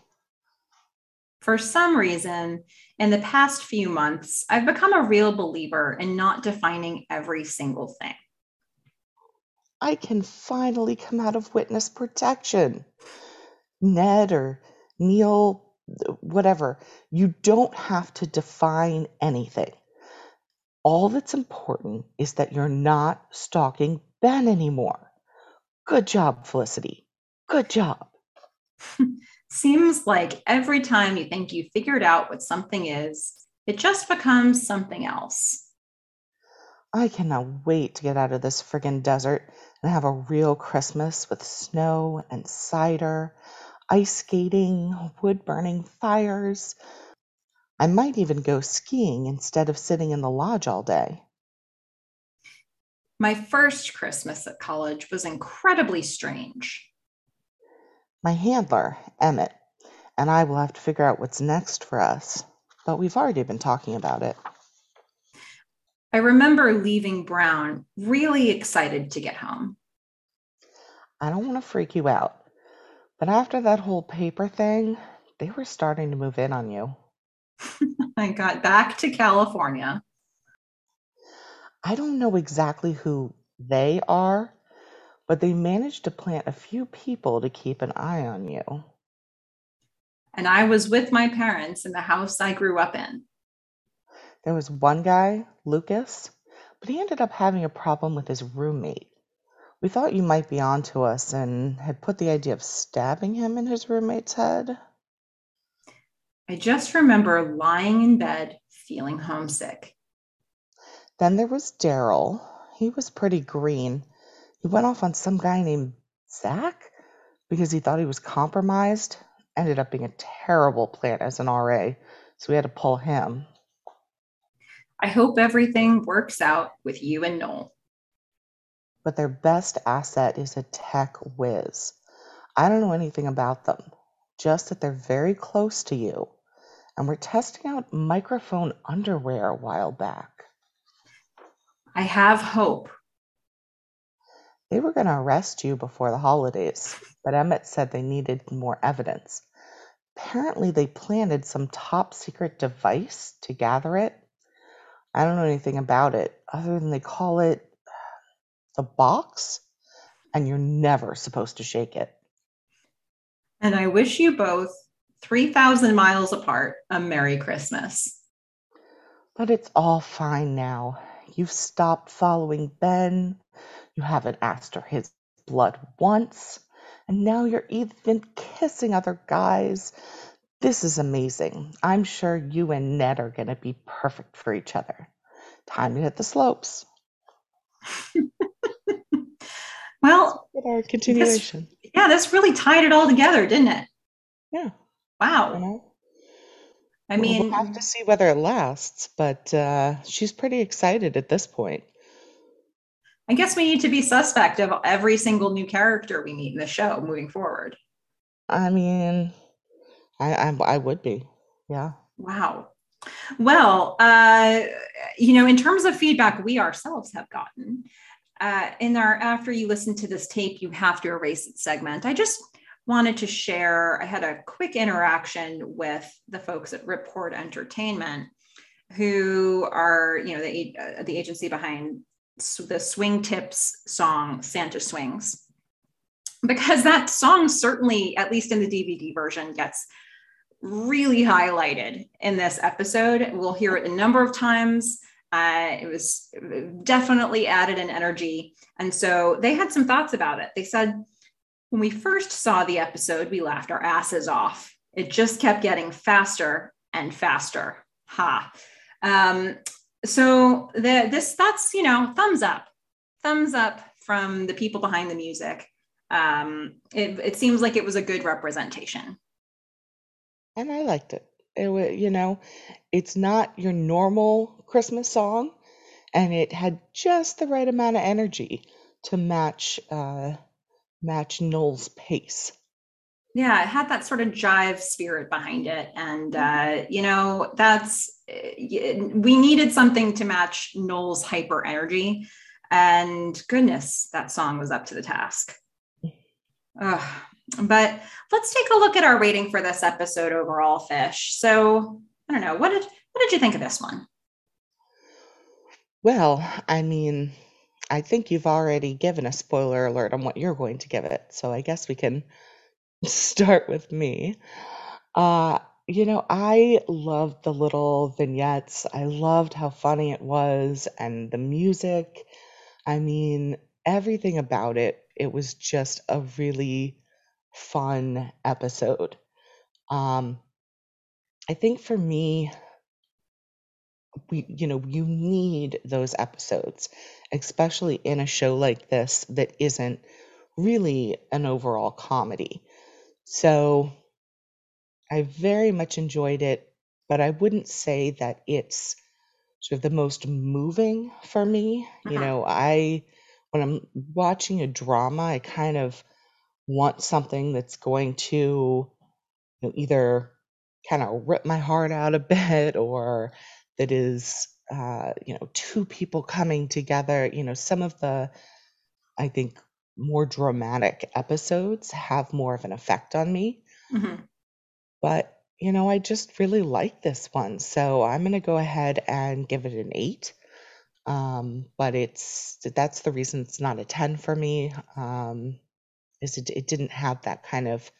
For some reason, in the past few months, I've become a real believer in not defining every single thing. I can finally come out of witness protection. Ned or Neil, whatever, you don't have to define anything. All that's important is that you're not stalking Ben anymore. Good job, Felicity. Good job. Seems like every time you think you figured out what something is, it just becomes something else. I cannot wait to get out of this friggin' desert and have a real Christmas with snow and cider, ice skating, wood burning fires, I might even go skiing instead of sitting in the lodge all day. My first Christmas at college was incredibly strange. My handler, Emmett, and I will have to figure out what's next for us, but we've already been talking about it. I remember leaving Brown really excited to get home. I don't want to freak you out, but after that whole paper thing, they were starting to move in on you. I got back to California. I don't know exactly who they are, but they managed to plant a few people to keep an eye on you. And I was with my parents in the house I grew up in. There was one guy, Lucas, but he ended up having a problem with his roommate. We thought you might be onto us and had put the idea of stabbing him in his roommate's head. I just remember lying in bed feeling homesick. Then there was Daryl. He was pretty green. He went off on some guy named Zach because he thought he was compromised. Ended up being a terrible plant as an RA, so we had to pull him. I hope everything works out with you and Noel. But their best asset is a tech whiz. I don't know anything about them, just that they're very close to you and we're testing out microphone underwear a while back. I have hope. They were going to arrest you before the holidays, but Emmett said they needed more evidence. Apparently, they planted some top secret device to gather it. I don't know anything about it other than they call it the box, and you're never supposed to shake it. And I wish you both 3,000 miles apart, a Merry Christmas. But it's all fine now. You've stopped following Ben. You haven't asked for his blood once. And now you're even kissing other guys. This is amazing. I'm sure you and Ned are going to be perfect for each other. Time to hit the slopes. well, our continuation. This, yeah, this really tied it all together, didn't it? Yeah. Wow. You know? I mean, we'll have to see whether it lasts, but uh, she's pretty excited at this point. I guess we need to be suspect of every single new character we meet in the show moving forward. I mean, I I, I would be, yeah. Wow. Well, uh, you know, in terms of feedback we ourselves have gotten, uh, in our after you listen to this tape, you have to erase it segment. I just wanted to share. I had a quick interaction with the folks at Ripcord Entertainment. who are, you know, the, uh, the agency behind the Swingtips song, Santa Swings. Because that song certainly, at least in the DVD version, gets really highlighted in this episode. We'll hear it a number of times. Uh, it was definitely added an energy. And so they had some thoughts about it. They said, when we first saw the episode, we laughed our asses off. It just kept getting faster and faster. Ha. Um, so the, this that's you know thumbs up, thumbs up from the people behind the music. Um, it, it seems like it was a good representation and I liked it. It was, you know, it's not your normal Christmas song, and it had just the right amount of energy to match uh, match Noel's pace. Yeah, it had that sort of jive spirit behind it, and mm-hmm. uh, you know, that's we needed something to match Noel's hyper energy, and goodness, that song was up to the task. Ugh. But let's take a look at our rating for this episode overall, Fish. So I don't know, what did what did you think of this one? Well, I mean, I think you've already given a spoiler alert on what you're going to give it. So I guess we can start with me. Uh, you know, I loved the little vignettes. I loved how funny it was and the music. I mean, everything about it. It was just a really fun episode. Um, I think for me, we, you know, you need those episodes, especially in a show like this that isn't really an overall comedy. So I very much enjoyed it, but I wouldn't say that it's sort of the most moving for me. You uh-huh. know, I, when I'm watching a drama, I kind of want something that's going to you know, either kind of rip my heart out a bit or that is uh, you know two people coming together. You know some of the i think more dramatic episodes have more of an effect on me. Mm-hmm. but you know i just really like this one so i'm going to go ahead and give it an eight. Um, but it's that's the reason it's not a 10 for me. Um, is it, it didn't have that kind of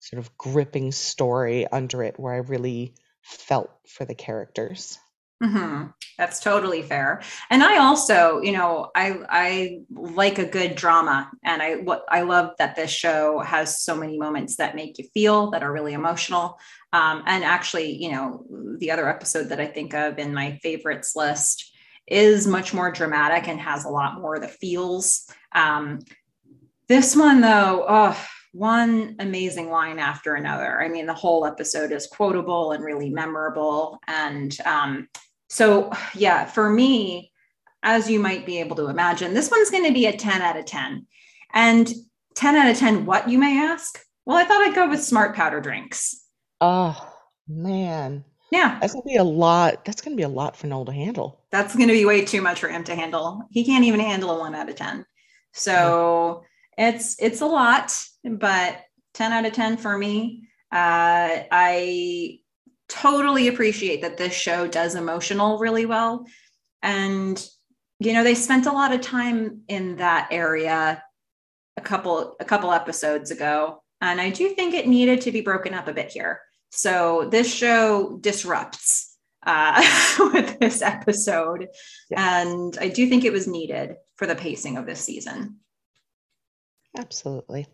sort of gripping story under it where I really felt for the characters. Mm-hmm. That's totally fair. And I also, you know, I I like a good drama, and I what I love that this show has so many moments that make you feel that are really emotional. Um, and actually, you know, the other episode that I think of in my favorites list is much more dramatic and has a lot more of the feels. Um, this one, though, oh, one amazing line after another. I mean, the whole episode is quotable and really memorable. And um, so, yeah, for me, as you might be able to imagine, this one's going to be a 10 out of 10. And 10 out of 10, what you may ask? Well, I thought I'd go with smart powder drinks. Oh, man. Yeah. That's going to be a lot. That's going to be a lot for Noel to handle. That's going to be way too much for him to handle. He can't even handle a one out of 10. So, it's it's a lot, but 10 out of 10 for me. Uh, I totally appreciate that this show does emotional really well. And you know, they spent a lot of time in that area a couple a couple episodes ago. And I do think it needed to be broken up a bit here. So this show disrupts uh, with this episode. Yeah. And I do think it was needed for the pacing of this season. Absolutely.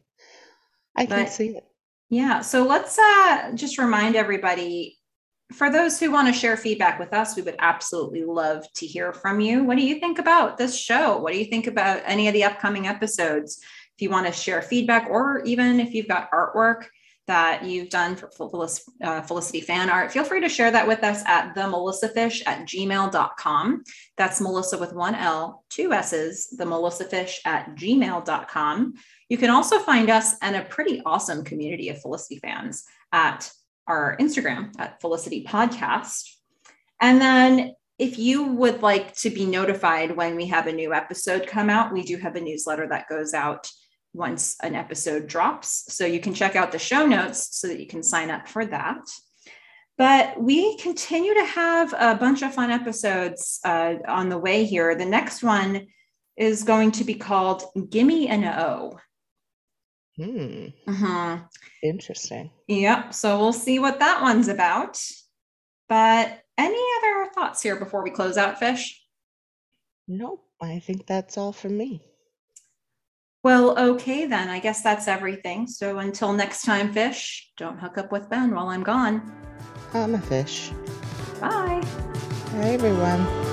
I can but, see it. Yeah. So let's uh, just remind everybody for those who want to share feedback with us, we would absolutely love to hear from you. What do you think about this show? What do you think about any of the upcoming episodes? If you want to share feedback, or even if you've got artwork that you've done for uh, Felicity fan art, feel free to share that with us at the melissafish at gmail.com. That's Melissa with one L, two S's, the melissafish at gmail.com. You can also find us and a pretty awesome community of Felicity fans at our Instagram at Felicity Podcast. And then if you would like to be notified when we have a new episode come out, we do have a newsletter that goes out once an episode drops. So you can check out the show notes so that you can sign up for that. But we continue to have a bunch of fun episodes uh, on the way here. The next one is going to be called Gimme an O. Hmm. Mhm. Interesting. Yep. So we'll see what that one's about. But any other thoughts here before we close out, Fish? Nope. I think that's all for me. Well, okay, then. I guess that's everything. So until next time, Fish, don't hook up with Ben while I'm gone. I'm a fish. Bye. Bye, everyone.